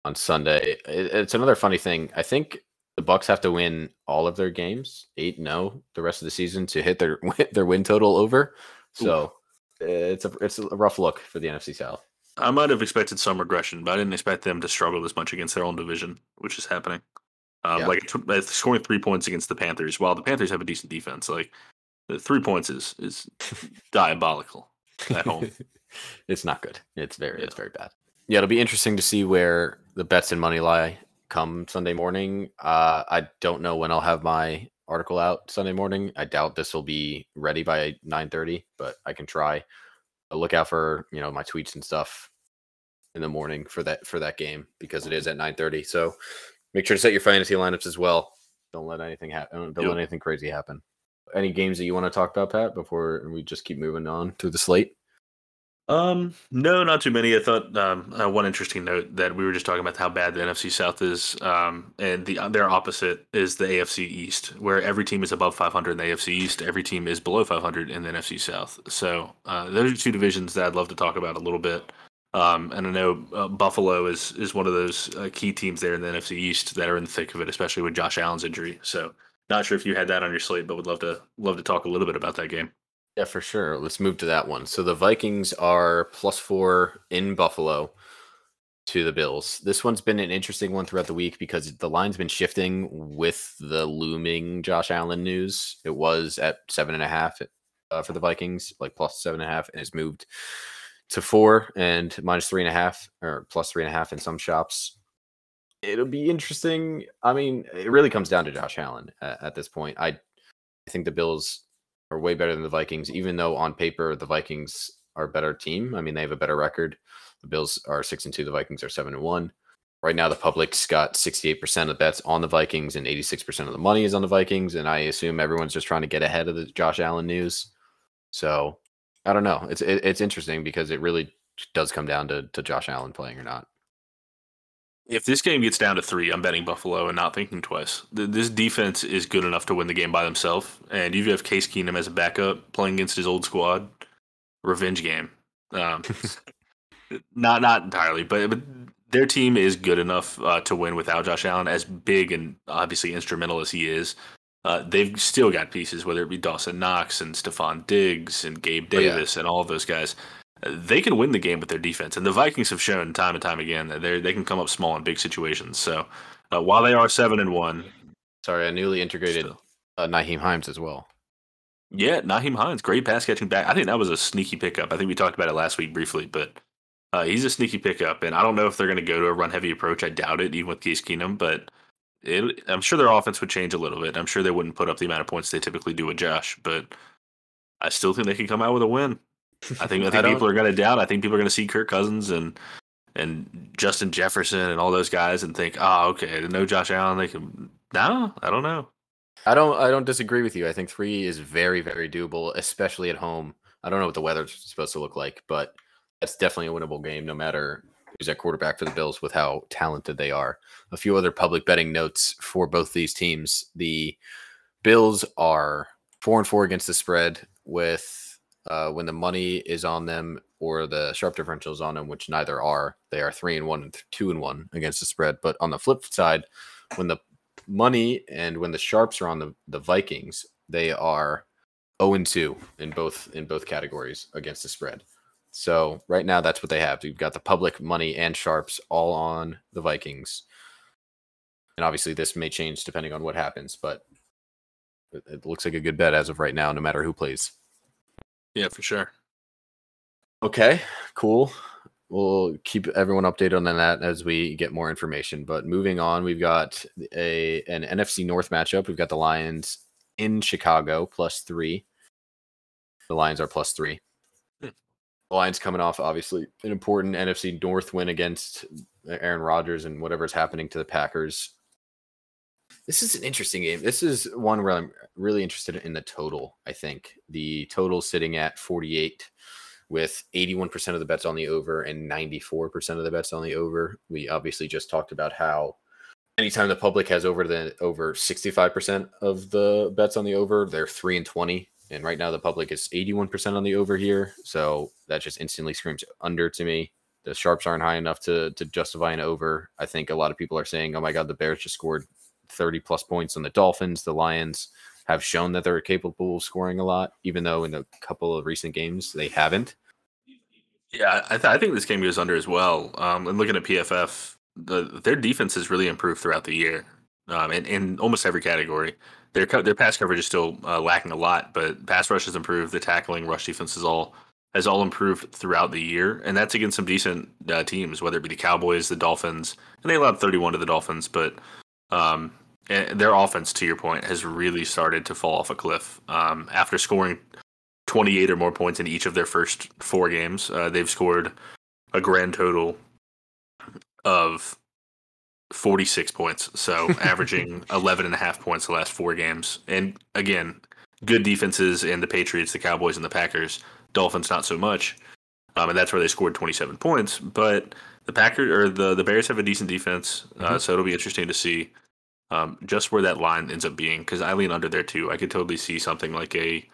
Speaker 1: on Sunday. It, it's another funny thing. I think the Bucs have to win all of their games, eight no, the rest of the season to hit their their win total over. So Ooh. It's a it's a rough look for the NFC South.
Speaker 2: I might have expected some regression, but I didn't expect them to struggle this much against their own division, which is happening. Um, yeah. Like scoring three points against the Panthers, while the Panthers have a decent defense, like the three points is is diabolical at home.
Speaker 1: it's not good. It's very yeah. it's very bad. Yeah, it'll be interesting to see where the bets and money lie come Sunday morning. Uh, I don't know when I'll have my article out Sunday morning. I doubt this will be ready by 9:30, but I can try. I'll look out for you know my tweets and stuff in the morning for that for that game because it is at 9:30. So make sure to set your fantasy lineups as well. Don't let anything happen. Uh, don't yep. let anything crazy happen. Any games that you want to talk about, Pat, before we just keep moving on through the slate?
Speaker 2: Um, no, not too many. I thought um, uh, one interesting note that we were just talking about how bad the NFC South is, um, and the their opposite is the AFC East, where every team is above 500 in the AFC East, every team is below 500 in the NFC South. So uh, those are two divisions that I'd love to talk about a little bit. Um, and I know uh, Buffalo is is one of those uh, key teams there in the NFC East that are in the thick of it, especially with Josh Allen's injury. So not sure if you had that on your slate, but would love to love to talk a little bit about that game.
Speaker 1: Yeah, for sure. Let's move to that one. So the Vikings are plus four in Buffalo to the Bills. This one's been an interesting one throughout the week because the line's been shifting with the looming Josh Allen news. It was at seven and a half uh, for the Vikings, like plus seven and a half, and it's moved to four and minus three and a half or plus three and a half in some shops. It'll be interesting. I mean, it really comes down to Josh Allen at, at this point. I, I think the Bills are way better than the Vikings, even though on paper the Vikings are a better team. I mean, they have a better record. The Bills are six and two. The Vikings are seven and one. Right now, the public's got 68% of the bets on the Vikings and 86% of the money is on the Vikings. And I assume everyone's just trying to get ahead of the Josh Allen news. So I don't know. It's it, it's interesting because it really does come down to, to Josh Allen playing or not.
Speaker 2: If this game gets down to three, I'm betting Buffalo and not thinking twice. This defense is good enough to win the game by themselves, and you have Case Keenum as a backup playing against his old squad. Revenge game. Um, not not entirely, but but their team is good enough uh, to win without Josh Allen, as big and obviously instrumental as he is. Uh, they've still got pieces, whether it be Dawson Knox and Stefon Diggs and Gabe Davis oh, yeah. and all of those guys they can win the game with their defense, and the Vikings have shown time and time again that they they can come up small in big situations. So uh, while they are seven and one,
Speaker 1: sorry, a newly integrated uh, Nyheim Hines as well.
Speaker 2: Yeah, Nyheim Hines, great pass catching back. I think that was a sneaky pickup. I think we talked about it last week briefly, but uh, he's a sneaky pickup, and I don't know if they're going to go to a run heavy approach. I doubt it, even with Case Keenum, but. It, I'm sure their offense would change a little bit. I'm sure they wouldn't put up the amount of points they typically do with Josh, but I still think they can come out with a win. I think I think I people are going to doubt. I think people are going to see Kirk Cousins and and Justin Jefferson and all those guys and think, oh, okay, no Josh Allen. They can. No, I don't know.
Speaker 1: I don't. I don't disagree with you. I think three is very, very doable, especially at home. I don't know what the weather's supposed to look like, but that's definitely a winnable game, no matter who's at quarterback for the Bills with how talented they are. A few other public betting notes for both these teams: the Bills are four and four against the spread with uh, when the money is on them or the sharp differential is on them, which neither are. They are three and one and two and one against the spread. But on the flip side, when the money and when the sharps are on the, the Vikings, they are 0 and 2 in both in both categories against the spread. So right now that's what they have. You've got the public money and sharps all on the Vikings. And obviously this may change depending on what happens, but it looks like a good bet as of right now, no matter who plays.
Speaker 2: Yeah, for sure.
Speaker 1: Okay, cool. We'll keep everyone updated on that as we get more information. But moving on, we've got a an NFC North matchup. We've got the Lions in Chicago plus three. The Lions are plus three. Hmm. The Lions coming off obviously an important NFC North win against Aaron Rodgers and whatever's happening to the Packers this is an interesting game. This is one where I'm really interested in the total. I think the total sitting at 48 with 81% of the bets on the over and 94% of the bets on the over. We obviously just talked about how anytime the public has over the over 65% of the bets on the over, they're 3 and 20. And right now the public is 81% on the over here. So that just instantly screams under to me. The sharps aren't high enough to to justify an over. I think a lot of people are saying, "Oh my god, the Bears just scored 30 plus points on the Dolphins. The Lions have shown that they're capable of scoring a lot, even though in a couple of recent games they haven't.
Speaker 2: Yeah, I, th- I think this game goes under as well. Um, and looking at PFF, the, their defense has really improved throughout the year, um, in, in almost every category. Their co- their pass coverage is still uh, lacking a lot, but pass rush has improved. The tackling, rush defense is all has all improved throughout the year, and that's against some decent uh, teams, whether it be the Cowboys, the Dolphins, and they allowed 31 to the Dolphins, but um, their offense, to your point, has really started to fall off a cliff. Um, after scoring 28 or more points in each of their first four games. Uh, they've scored a grand total of 46 points, so averaging 11 and a half points the last four games. And again, good defenses in the Patriots, the Cowboys, and the Packers. Dolphins, not so much. Um, and that's where they scored 27 points. But the Packers or the, the Bears have a decent defense, uh, mm-hmm. so it'll be interesting to see um, just where that line ends up being because I lean under there too. I could totally see something like a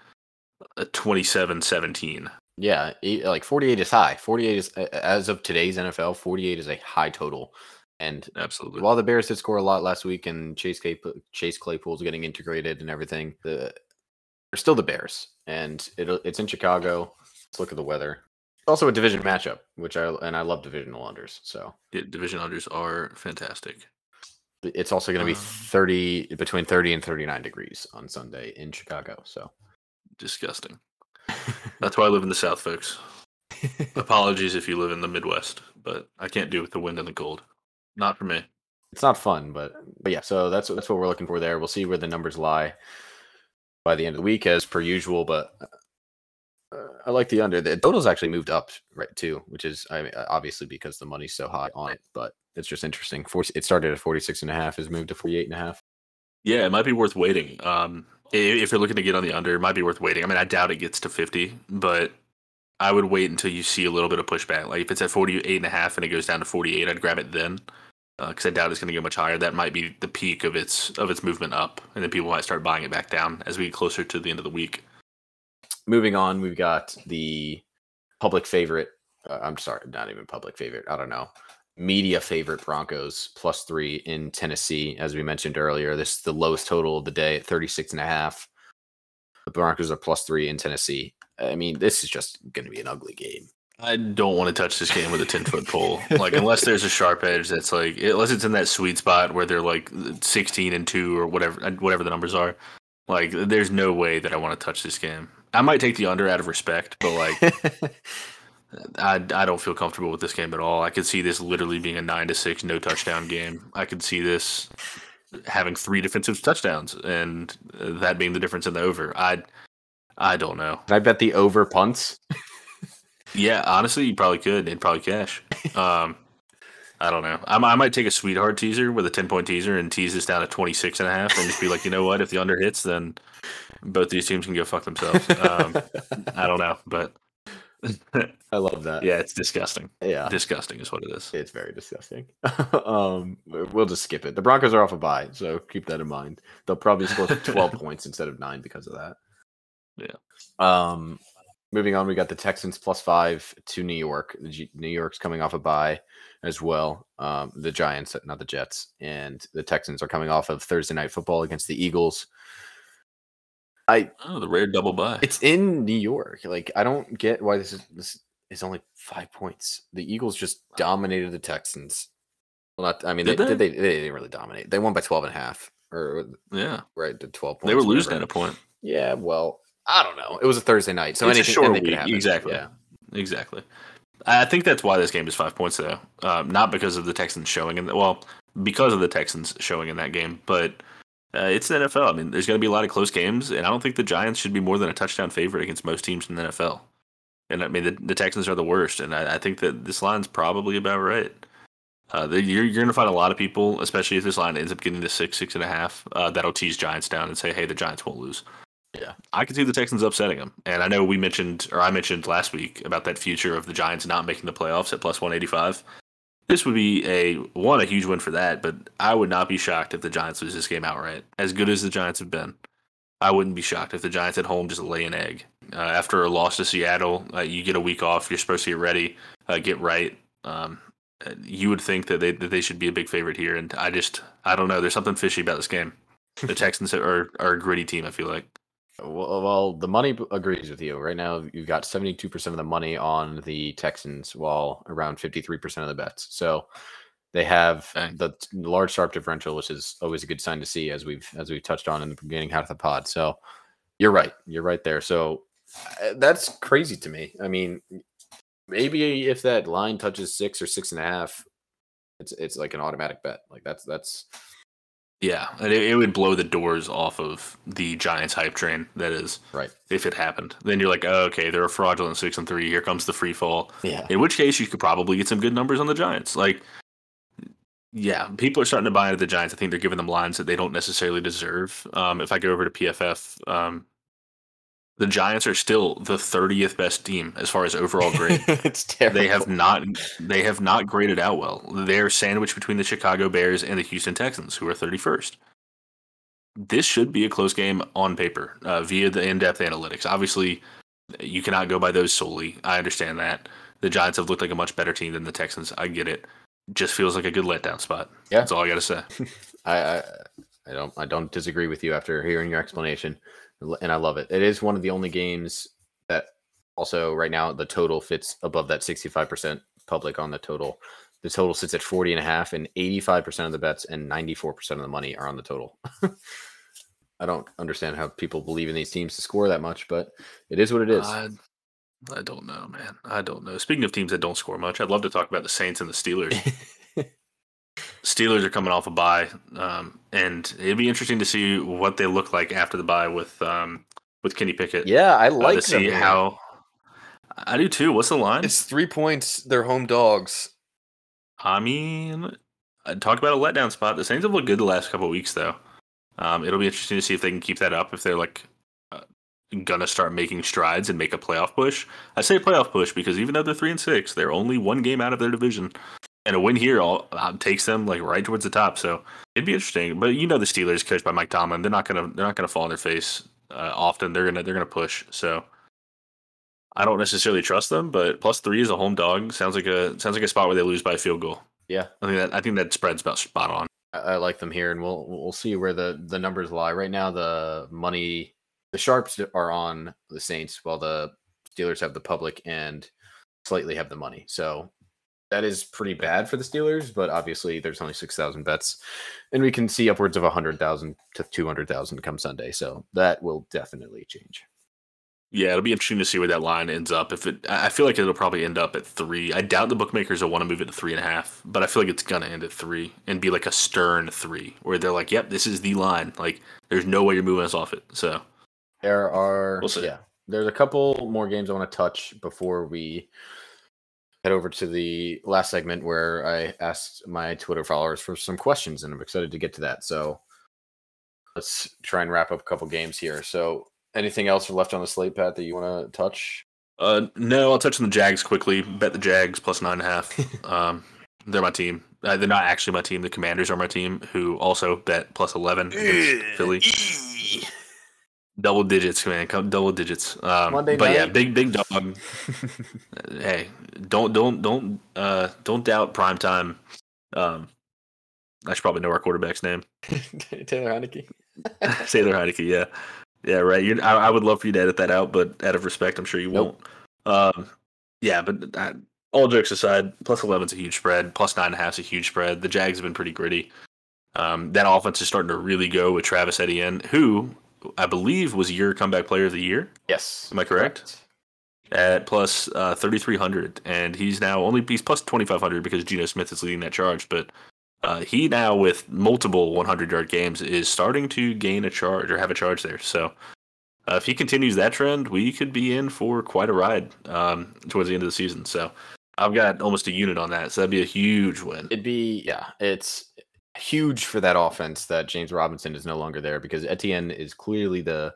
Speaker 2: a 27-17.
Speaker 1: Yeah, like 48 is high. 48 is as of today's NFL, 48 is a high total. And
Speaker 2: absolutely,
Speaker 1: while the Bears did score a lot last week, and Chase Claypool, Chase Claypool's getting integrated and everything, the they're still the Bears, and it, it's in Chicago. Let's look at the weather. Also a division matchup, which I and I love divisional unders. So
Speaker 2: yeah, division unders are fantastic.
Speaker 1: It's also going to be um, 30 between 30 and 39 degrees on Sunday in Chicago. So
Speaker 2: disgusting. That's why I live in the South, folks. Apologies if you live in the Midwest, but I can't do with the wind and the cold. Not for me.
Speaker 1: It's not fun, but but yeah. So that's that's what we're looking for there. We'll see where the numbers lie by the end of the week, as per usual. But I like the under. The totals actually moved up right too, which is I mean, obviously because the money's so high on it. But it's just interesting. It started at 46 and a half, has moved to 48 and a half.
Speaker 2: Yeah, it might be worth waiting. Um, if you're looking to get on the under, it might be worth waiting. I mean, I doubt it gets to 50, but I would wait until you see a little bit of pushback. Like if it's at 48 and a half and it goes down to 48, I'd grab it then. Because uh, I doubt it's going to go much higher. That might be the peak of its of its movement up, and then people might start buying it back down as we get closer to the end of the week.
Speaker 1: Moving on, we've got the public favorite. Uh, I'm sorry, not even public favorite. I don't know media favorite Broncos plus three in Tennessee, as we mentioned earlier. This is the lowest total of the day at 36 and a half. The Broncos are plus three in Tennessee. I mean, this is just going to be an ugly game.
Speaker 2: I don't want to touch this game with a 10 foot pole. Like, unless there's a sharp edge that's like, unless it's in that sweet spot where they're like 16 and two or whatever, whatever the numbers are. Like, there's no way that I want to touch this game. I might take the under out of respect, but like, I, I don't feel comfortable with this game at all. I could see this literally being a nine to six no touchdown game. I could see this having three defensive touchdowns and that being the difference in the over. I I don't know.
Speaker 1: Can I bet the over punts?
Speaker 2: yeah, honestly, you probably could. It'd probably cash. Um, I don't know. I, I might take a sweetheart teaser with a 10 point teaser and tease this down to 26 and a half and just be like, you know what? If the under hits, then both these teams can go fuck themselves. Um, I don't know, but
Speaker 1: I love that.
Speaker 2: Yeah, it's disgusting.
Speaker 1: Yeah,
Speaker 2: disgusting is what it is.
Speaker 1: It's very disgusting. um, we'll just skip it. The Broncos are off a bye, so keep that in mind. They'll probably score twelve points instead of nine because of that.
Speaker 2: Yeah.
Speaker 1: Um, moving on, we got the Texans plus five to New York. G- New York's coming off a bye as well. Um, the Giants, not the Jets, and the Texans are coming off of Thursday night football against the Eagles. I
Speaker 2: oh the rare double bye.
Speaker 1: It's in New York. Like I don't get why this is this is only five points. The Eagles just dominated the Texans. Well, not I mean did they, they? Did they, they didn't really dominate. They won by 12 and a half or
Speaker 2: yeah,
Speaker 1: right to 12
Speaker 2: points. They were losing at a point.
Speaker 1: Yeah, well, I don't know. It was a Thursday night, so
Speaker 2: it's
Speaker 1: anything,
Speaker 2: a short anything week. Exactly. Yeah. Exactly. I think that's why this game is five points, though. Um, not because of the Texans showing in the, well, because of the Texans showing in that game, but uh, it's the NFL. I mean, there's going to be a lot of close games, and I don't think the Giants should be more than a touchdown favorite against most teams in the NFL. And I mean, the, the Texans are the worst, and I, I think that this line's probably about right. Uh, the, you're you're going to find a lot of people, especially if this line ends up getting to six, six and a half, uh, that'll tease Giants down and say, "Hey, the Giants won't lose."
Speaker 1: Yeah,
Speaker 2: I can see the Texans upsetting them, and I know we mentioned, or I mentioned last week about that future of the Giants not making the playoffs at plus one eighty five this would be a one a huge win for that, but I would not be shocked if the Giants lose this game outright. As good as the Giants have been, I wouldn't be shocked if the Giants at home just lay an egg. Uh, after a loss to Seattle, uh, you get a week off. You're supposed to get ready, uh, get right. Um, you would think that they that they should be a big favorite here, and I just I don't know. There's something fishy about this game. The Texans are are a gritty team. I feel like.
Speaker 1: Well, well, the money agrees with you. Right now, you've got 72% of the money on the Texans, while around 53% of the bets. So they have
Speaker 2: Dang.
Speaker 1: the large sharp differential, which is always a good sign to see, as we've as we've touched on in the beginning half of the pod. So you're right. You're right there. So uh, that's crazy to me. I mean, maybe if that line touches six or six and a half, it's it's like an automatic bet. Like that's that's
Speaker 2: Yeah, and it, it would blow the doors off of the Giants hype train. That is,
Speaker 1: right.
Speaker 2: if it happened, then you're like, oh, okay, they're a fraudulent six and three. Here comes the free fall.
Speaker 1: Yeah.
Speaker 2: In which case, you could probably get some good numbers on the Giants. Like, yeah, people are starting to buy into the Giants. I think they're giving them lines that they don't necessarily deserve. Um, if I go over to PFF, um, the Giants are still the 30th best team as far as overall grade.
Speaker 1: it's terrible.
Speaker 2: they have not they have not graded out well. They're sandwiched between the Chicago Bears and the Houston Texans, who are 31st. This should be a close game on paper uh, via the in-depth analytics. Obviously, you cannot go by those solely. I understand that the Giants have looked like a much better team than the Texans. I get it. Just feels like a good letdown spot.
Speaker 1: Yeah.
Speaker 2: that's all I got to say.
Speaker 1: I, I I don't I don't disagree with you after hearing your explanation, and I love it. It is one of the only games that also right now the total fits above that 65% public on the total. The total sits at 40 and a half and 85% of the bets and 94% of the money are on the total. I don't understand how people believe in these teams to score that much, but it is what it is.
Speaker 2: I, I don't know, man. I don't know. Speaking of teams that don't score much, I'd love to talk about the Saints and the Steelers. Steelers are coming off a bye, um, and it'd be interesting to see what they look like after the bye with um, with Kenny Pickett.
Speaker 1: yeah, I
Speaker 2: uh,
Speaker 1: like
Speaker 2: to see
Speaker 1: them
Speaker 2: how. I do too. What's the line?
Speaker 3: It's three points. They're home dogs.
Speaker 2: I mean, I talk about a letdown spot. The Saints have looked good the last couple of weeks, though. Um, it'll be interesting to see if they can keep that up. If they're like uh, gonna start making strides and make a playoff push. I say playoff push because even though they're three and six, they're only one game out of their division, and a win here all uh, takes them like right towards the top. So it'd be interesting. But you know, the Steelers, coached by Mike Tomlin, they're not gonna they're not gonna fall on their face uh, often. They're gonna they're gonna push. So. I don't necessarily trust them, but plus three is a home dog. Sounds like a sounds like a spot where they lose by a field goal.
Speaker 1: Yeah.
Speaker 2: I think that I think that spread's about spot on.
Speaker 1: I, I like them here, and we'll we'll see where the the numbers lie. Right now, the money, the sharps are on the Saints, while the Steelers have the public and slightly have the money. So that is pretty bad for the Steelers, but obviously there's only six thousand bets, and we can see upwards of hundred thousand to two hundred thousand come Sunday. So that will definitely change.
Speaker 2: Yeah, it'll be interesting to see where that line ends up. If it, I I feel like it'll probably end up at three. I doubt the bookmakers will want to move it to three and a half, but I feel like it's gonna end at three and be like a stern three, where they're like, "Yep, this is the line. Like, there's no way you're moving us off it." So
Speaker 1: There are
Speaker 2: We'll
Speaker 1: yeah. There's a couple more games I want to touch before we head over to the last segment where I asked my Twitter followers for some questions, and I'm excited to get to that. So let's try and wrap up a couple games here. So anything else left on the slate, Pat, that you want to touch?
Speaker 2: Uh, no, I'll touch on the Jags quickly. Bet the Jags plus nine and a half. um, they're my team. Uh, they're not actually my team. The Commanders are my team, who also bet plus eleven against Philly. Double digits, man. Double digits. Um,
Speaker 1: Monday
Speaker 2: but yeah, big big dog. hey, don't don't don't uh don't doubt prime time. Um, I should probably know our quarterback's name.
Speaker 1: Taylor Heinicke.
Speaker 2: Taylor Heinicke. Yeah, yeah, right. you I, I would love for you to edit that out, but out of respect, I'm sure you
Speaker 1: Nope.
Speaker 2: won't. Um, yeah, but all jokes aside, plus 11's a huge spread. Plus nine and a half's a huge spread. The Jags have been pretty gritty. Um, that offense is starting to really go with Travis Etienne, who I believe was your comeback player of the year
Speaker 1: Yes.
Speaker 2: Am I correct? at plus uh, 3,300, and he's now only he's plus 2,500 because Geno Smith is leading that charge. But uh, he now with multiple 100 yard games is starting to gain a charge or have a charge there. So uh, if he continues that trend, we could be in for quite a ride um, towards the end of the season. So I've got almost a unit on that, so that'd be a huge win.
Speaker 1: It'd be yeah, it's huge for that offense that James Robinson is no longer there because Etienne is clearly the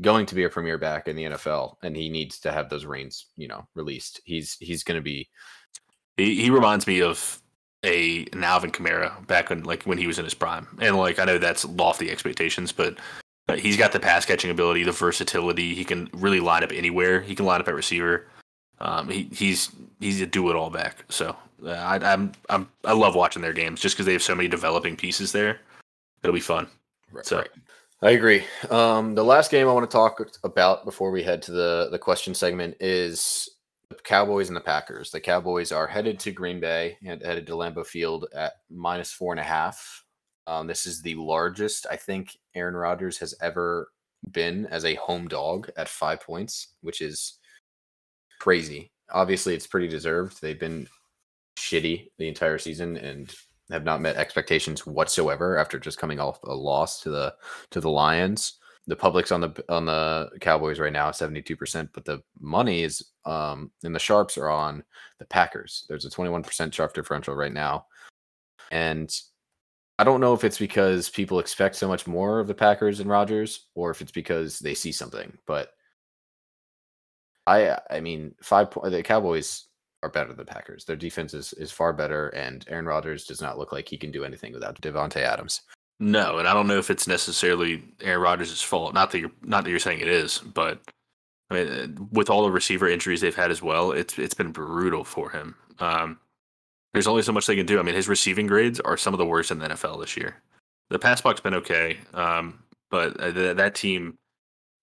Speaker 1: going to be a premier back in the NFL and he needs to have those reins, you know, released. He's he's going to be
Speaker 2: He, he reminds me of a an Alvin Kamara back when like when he was in his prime, and like I know that's lofty expectations, but he's got the pass catching ability, the versatility. He can really line up anywhere. He can line up at receiver. Um, he, he's he's a do it all back. So uh, I, I'm I'm I love watching their games just because they have so many developing pieces there. It'll be fun.
Speaker 1: right.
Speaker 2: So-
Speaker 1: right. I agree. Um, the last game I want to talk about before we head to the the question segment is the Cowboys and the Packers. The Cowboys are headed to Green Bay and headed to Lambeau Field at minus four and a half. Um, this is the largest I think Aaron Rodgers has ever been as a home dog at five points, which is crazy. Obviously, it's pretty deserved. They've been shitty the entire season and have not met expectations whatsoever after just coming off a loss to the to the Lions. The public's on the on the Cowboys right now, seventy two percent, but the money is um and the sharps are on the Packers. There's a twenty one percent sharp differential right now, and I don't know if it's because people expect so much more of the Packers and Rodgers, or if it's because they see something. But I I mean, five point the Cowboys are better than the Packers. Their defense is, is far better, and Aaron Rodgers does not look like he can do anything without Davante Adams.
Speaker 2: No, and I don't know if it's necessarily Aaron Rodgers' fault. Not that you're not that you're saying it is, but I mean, uh, with all the receiver injuries they've had as well, it's it's been brutal for him. Um, there's only so much they can do. I mean, his receiving grades are some of the worst in the NFL this year. The pass block's been okay, um, but uh, th- that team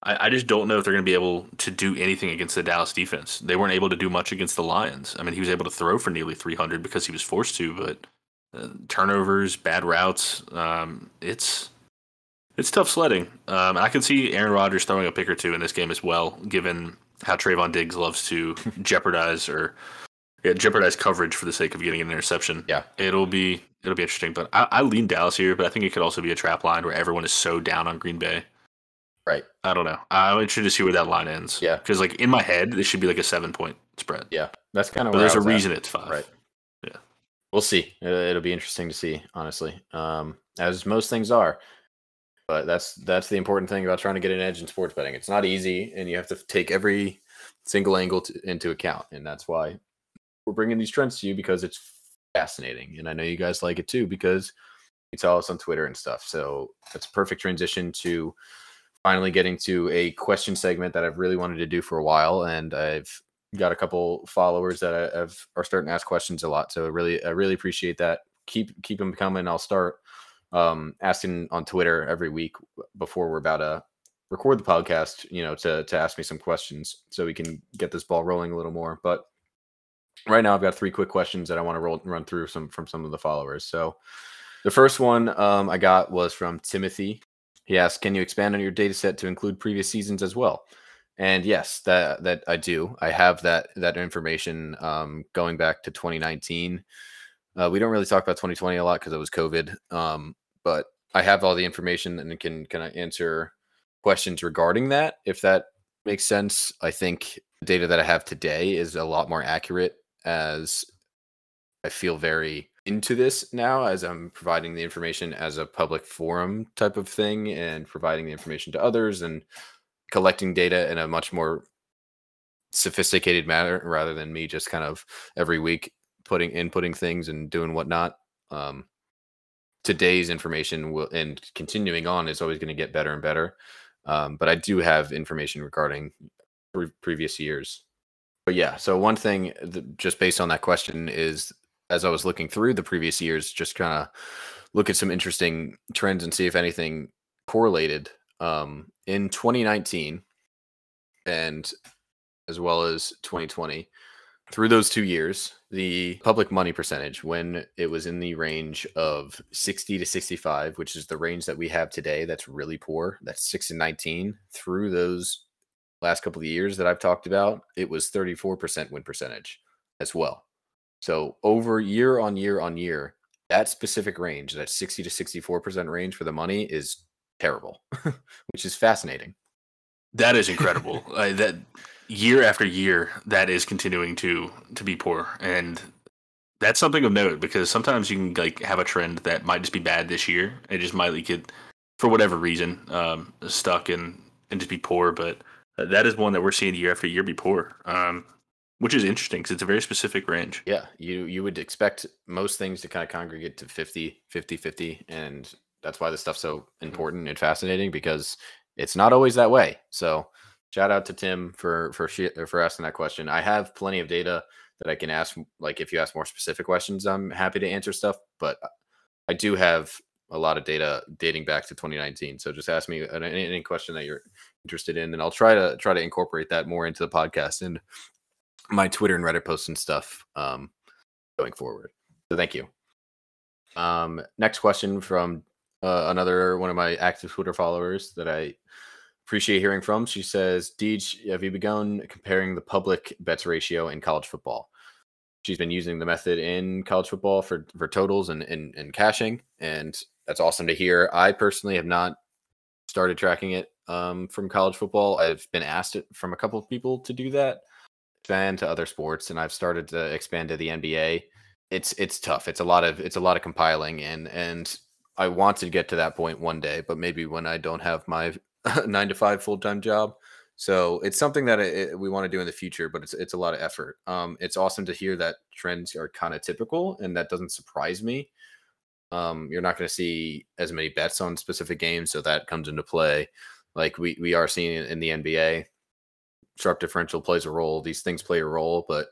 Speaker 2: I, I just don't know if they're going to be able to do anything against the Dallas defense. They weren't able to do much against the Lions. I mean, he was able to throw for nearly 300 because he was forced to, but uh, turnovers, bad routes, um, it's it's tough sledding. Um, I can see Aaron Rodgers throwing a pick or two in this game as well, given how Trevon Diggs loves to jeopardize or yeah, jeopardize coverage for the sake of getting an interception.
Speaker 1: Yeah,
Speaker 2: it'll be it'll be interesting. But I, I lean Dallas here, but I think it could also be a trap line where everyone is so down on Green Bay
Speaker 1: Right.
Speaker 2: I don't know. I'm interested to see where that line ends.
Speaker 1: Yeah.
Speaker 2: Because like in my head, this should be like a seven point spread.
Speaker 1: Yeah. That's kind of.
Speaker 2: But there's a
Speaker 1: at.
Speaker 2: reason it's five.
Speaker 1: Right.
Speaker 2: Yeah.
Speaker 1: We'll see. It'll be interesting to see, honestly, um, as most things are. But that's that's the important thing about trying to get an edge in sports betting. It's not easy, and you have to take every single angle to, into account, and that's why we're bringing these trends to you because it's fascinating, and I know you guys like it too because you tell us on Twitter and stuff. So that's a perfect transition to finally getting to a question segment that I've really wanted to do for a while, and I've got a couple followers that I have are starting to ask questions a lot. So really, I really appreciate that. Keep keep them coming. I'll start um, asking on Twitter every week before we're about to record the podcast. You know, to to ask me some questions so we can get this ball rolling a little more. But right now, I've got three quick questions that I want to roll run through some from some of the followers. So. The first one um, I got was from Timothy. He asks, "Can you expand on your data set to include previous seasons as well?" And yes, that that I do. I have that that information um, going back to 2019. Uh, we don't really talk about 2020 a lot because it was COVID, um, but I have all the information and can can I answer questions regarding that if that makes sense. I think the data that I have today is a lot more accurate as I feel very into this now as I'm providing the information as a public forum type of thing and providing the information to others and collecting data in a much more sophisticated manner rather than me just kind of every week putting inputting things and doing whatnot. Um, today's information will and continuing on is always going to get better and better. Um, but I do have information regarding pre- previous years. But yeah, so one thing just based on that question is as I was looking through the previous years, just kind of look at some interesting trends and see if anything correlated. Um, in 2019 and as well as 2020, through those two years, the public money percentage, when it was in the range of 60 to 65, which is the range that we have today, that's really poor. That's 6 and 19. Through those last couple of years that I've talked about, it was 34% win percentage as well. So over year on year on year, that specific range, that 60 to 64% range for the money is terrible, which is fascinating.
Speaker 2: That is incredible. uh, that year after year, that is continuing to to be poor, and that's something of note because sometimes you can like have a trend that might just be bad this year. It just might get for whatever reason um, stuck and and just be poor. But uh, that is one that we're seeing year after year be poor. Um, which is interesting because it's a very specific range.
Speaker 1: Yeah, you you would expect most things to kind of congregate to 50, 50, 50, and that's why this stuff's so mm-hmm. important and fascinating because it's not always that way. So, shout out to Tim for for for asking that question. I have plenty of data that I can ask. Like if you ask more specific questions, I'm happy to answer stuff. But I do have a lot of data dating back to 2019. So just ask me any, any question that you're interested in, and I'll try to try to incorporate that more into the podcast and my Twitter and Reddit posts and stuff um, going forward. So thank you. Um, next question from uh, another one of my active Twitter followers that I appreciate hearing from. She says, Deej, have you begun comparing the public bets ratio in college football? She's been using the method in college football for, for totals and, and, and cashing, and that's awesome to hear. I personally have not started tracking it um, from college football. I've been asked it from a couple of people to do that, expand to other sports, and I've started to expand to the NBA. It's it's tough. It's a lot of it's a lot of compiling, and and I want to get to that point one day, but maybe when I don't have my nine to five full time job. So it's something that it, we want to do in the future, but it's it's a lot of effort. Um, it's awesome to hear that trends are kind of typical, and that doesn't surprise me. Um, you're not going to see as many bets on specific games, so that comes into play. Like we we are seeing in the NBA, sharp differential plays a role. These things play a role, but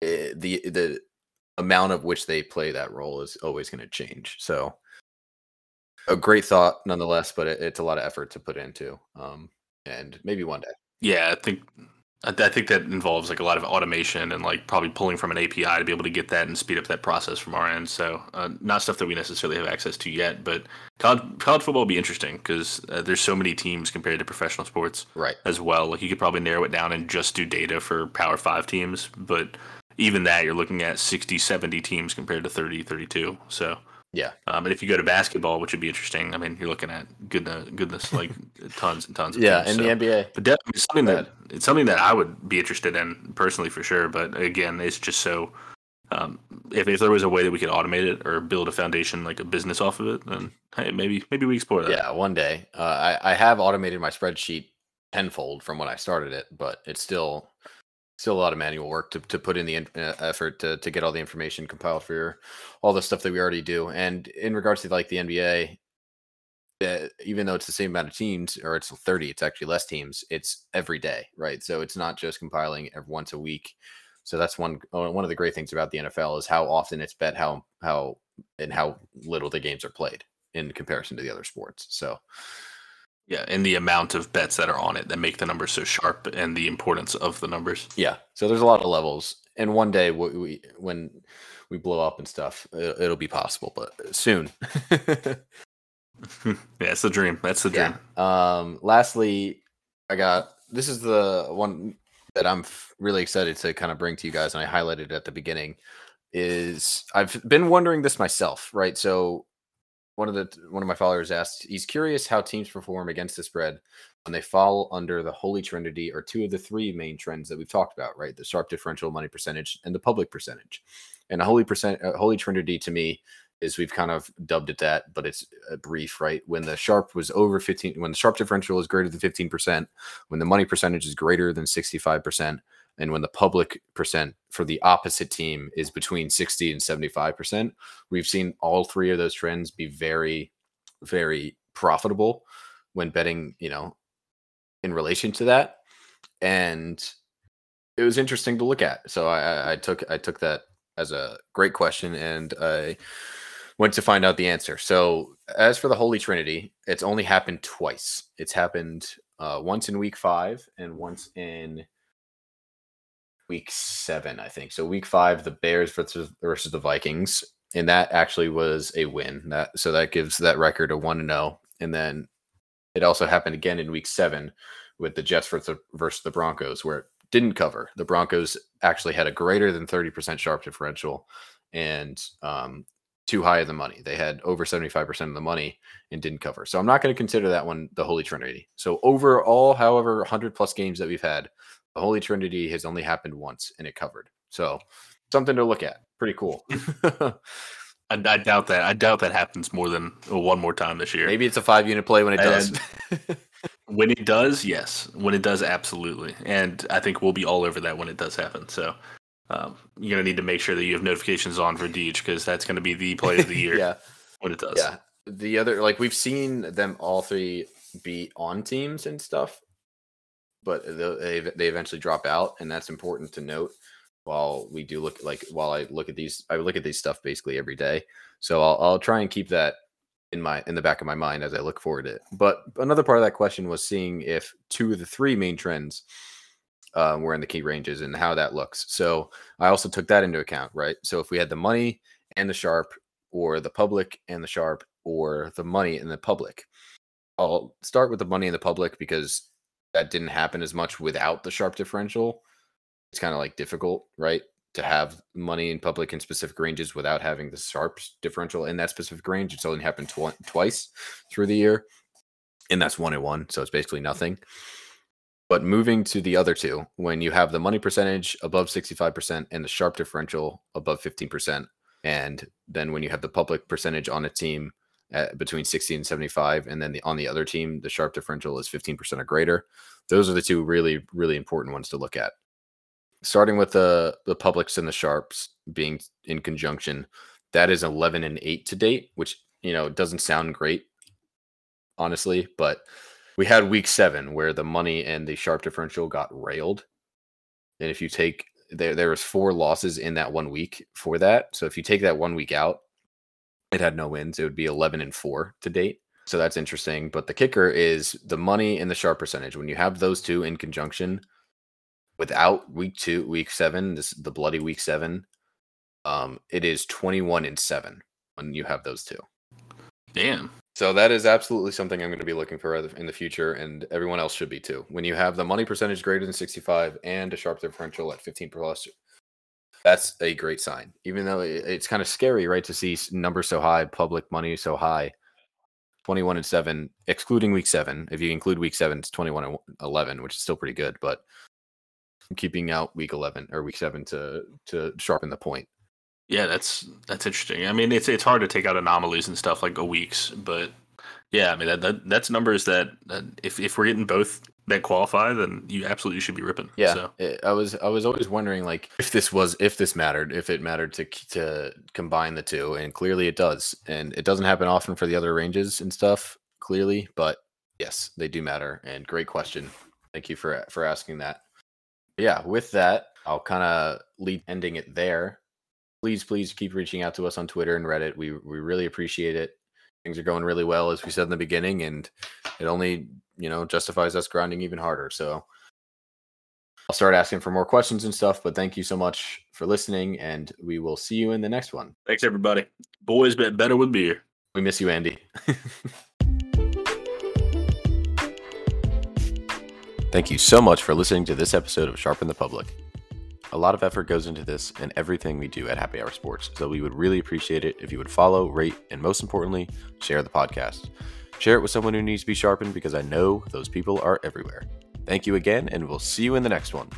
Speaker 1: it, the the amount of which they play that role is always going to change. So a great thought nonetheless, but it, it's a lot of effort to put into. Um, and maybe one day.
Speaker 2: Yeah, I think I think that involves like a lot of automation and like probably pulling from an API to be able to get that and speed up that process from our end. So uh, not stuff that we necessarily have access to yet, but college, college football will be interesting because uh, there's so many teams compared to professional sports,
Speaker 1: right?
Speaker 2: As well, like you could probably narrow it down and just do data for Power Five teams, but even that you're looking at 60, 70 teams compared to 30, 32. So
Speaker 1: yeah.
Speaker 2: Um, and if you go to basketball, which would be interesting, I mean, you're looking at goodness, goodness, like tons and tons. Of
Speaker 1: yeah,
Speaker 2: teams,
Speaker 1: in so. the NBA.
Speaker 2: But definitely it's something that it's something that I would be interested in personally for sure. But again, it's just so. Um, if, if there was a way that we could automate it or build a foundation like a business off of it, then hey, maybe maybe we explore that.
Speaker 1: Yeah, one day. Uh, I I have automated my spreadsheet tenfold from when I started it, but it's still still a lot of manual work to, to put in the uh, effort to, to get all the information compiled for your, all the stuff that we already do. And in regards to like the NBA, uh, even though it's the same amount of teams or it's 30, it's actually less teams. It's every day, right? So it's not just compiling every once a week. So that's one uh, one of the great things about the NFL is how often it's bet, how how and how little the games are played in comparison to the other sports. So
Speaker 2: yeah, and the amount of bets that are on it that make the numbers so sharp, and the importance of the numbers.
Speaker 1: Yeah, so there's a lot of levels, and one day we, we when we blow up and stuff, it, will be possible, but soon.
Speaker 2: yeah, it's the dream. That's the dream.
Speaker 1: Yeah. Um. Lastly, I got this is the one that I'm really excited to kind of bring to you guys, and I highlighted at the beginning. Is I've been wondering this myself, right? So one of the one of my followers asked he's curious how teams perform against the spread when they fall under the holy trinity or two of the three main trends that we've talked about right? The sharp differential money percentage and the public percentage. And a holy percent uh, holy trinity to me is we've kind of dubbed it that but it's a brief right? When the sharp was over 15 when the sharp differential is greater than 15% when the money percentage is greater than 65% and when the public percent for the opposite team is between 60 and 75%, we've seen all three of those trends be very, very profitable when betting, you know, in relation to that. And it was interesting to look at. So I, I took I took that as a great question and I went to find out the answer. So as for the Holy Trinity, it's only happened twice. It's happened uh, once in week five and once in week seven, I think. So week five, the Bears versus versus the Vikings, and that actually was a win. That so that gives that record a one to zero. And then it also happened again in week seven with the Jets versus the, versus the Broncos, where it didn't cover. The Broncos actually had a greater than thirty percent sharp differential, and um, too high of the money. They had over 75% of the money and didn't cover. So I'm not going to consider that one the Holy Trinity. So overall, however, 100 plus games that we've had, the Holy Trinity has only happened once and it covered. So something to look at. Pretty cool.
Speaker 2: I, I, doubt that. I doubt that happens more than one more time this year.
Speaker 1: Maybe it's a five unit play when it does.
Speaker 2: when it does, yes. When it does, absolutely. And I think we'll be all over that when it does happen. So um, you're gonna need to make sure that you have notifications on for Deej because that's gonna be the play of the year.
Speaker 1: yeah,
Speaker 2: when it does.
Speaker 1: Yeah. The other, like we've seen them all three be on teams and stuff, but they they eventually drop out, and that's important to note. While we do look like while I look at these, I look at these stuff basically every day, so I'll I'll try and keep that in my in the back of my mind as I look forward to it. But another part of that question was seeing if two of the three main trends um, were in the key ranges and how that looks. So I also took that into account, right? So if we had the money and the sharp, or the public and the sharp, or the money and the public, I'll start with the money and the public because that didn't happen as much without the sharp differential. It's kind of like difficult, right? To have money in public in specific ranges without having the sharp differential in that specific range. It's only happened tw- twice through the year, and that's one and one. So it's basically nothing. But moving to the other two, when you have the money percentage above 65% and the sharp differential above 15%, and then when you have the public percentage on a team at between 60 and 75 and then the, on the other team the sharp differential is 15% or greater. Those are the two really really important ones to look at. Starting with the the publics and the sharps being in conjunction that is 11 and 8 to date which you know doesn't sound great honestly but we had week 7 where the money and the sharp differential got railed. And if you take there there was four losses in that one week for that. So if you take that one week out it had no wins. It would be 11 and 4 to date. So that's interesting. But the kicker is the money and the sharp percentage. When you have those two in conjunction without week two, week seven, this the bloody week seven, um, it is 21 and 7 when you have those two.
Speaker 2: Damn.
Speaker 1: So that is absolutely something I'm going to be looking for in the future, and everyone else should be too. When you have the money percentage greater than 65 and a sharp differential at 15 plus, that's a great sign. Even though it's kind of scary, right, to see numbers so high, public money so high. 21 and 7, excluding week 7. If you include week 7, it's 21 and 11, which is still pretty good, but keeping out week 11 or week 7 to to sharpen the point.
Speaker 2: Yeah, that's that's interesting. I mean, it's it's hard to take out anomalies and stuff like a weeks, but yeah, I mean that, that that's numbers that, if if we're getting both that qualify, then you absolutely should be ripping.
Speaker 1: Yeah,
Speaker 2: so.
Speaker 1: it, I was I was always wondering like if this was if this mattered, if it mattered to to combine the two, and clearly it does. And it doesn't happen often for the other ranges and stuff, clearly, but yes, they do matter. And great question. Thank you for for asking that. Yeah, with that, I'll kind of lead ending it there. Please, please keep reaching out to us on Twitter and Reddit. We we really appreciate it. Things are going really well, as we said in the beginning, and it only you know, justifies us grinding even harder. So I'll start asking for more questions and stuff, but thank you so much for listening, and we will see you in the next one.
Speaker 2: Thanks, everybody. Boys bet better with beer.
Speaker 1: We miss you, Andy. Thank you so much for listening to this episode of Sharpen the Public. A lot of effort goes into this and everything we do at Happy Hour Sports, so we would really appreciate it if you would follow, rate, and most importantly, share the podcast. Share it with someone who needs to be sharpened because I know those people are everywhere. Thank you again, and we'll see you in the next one.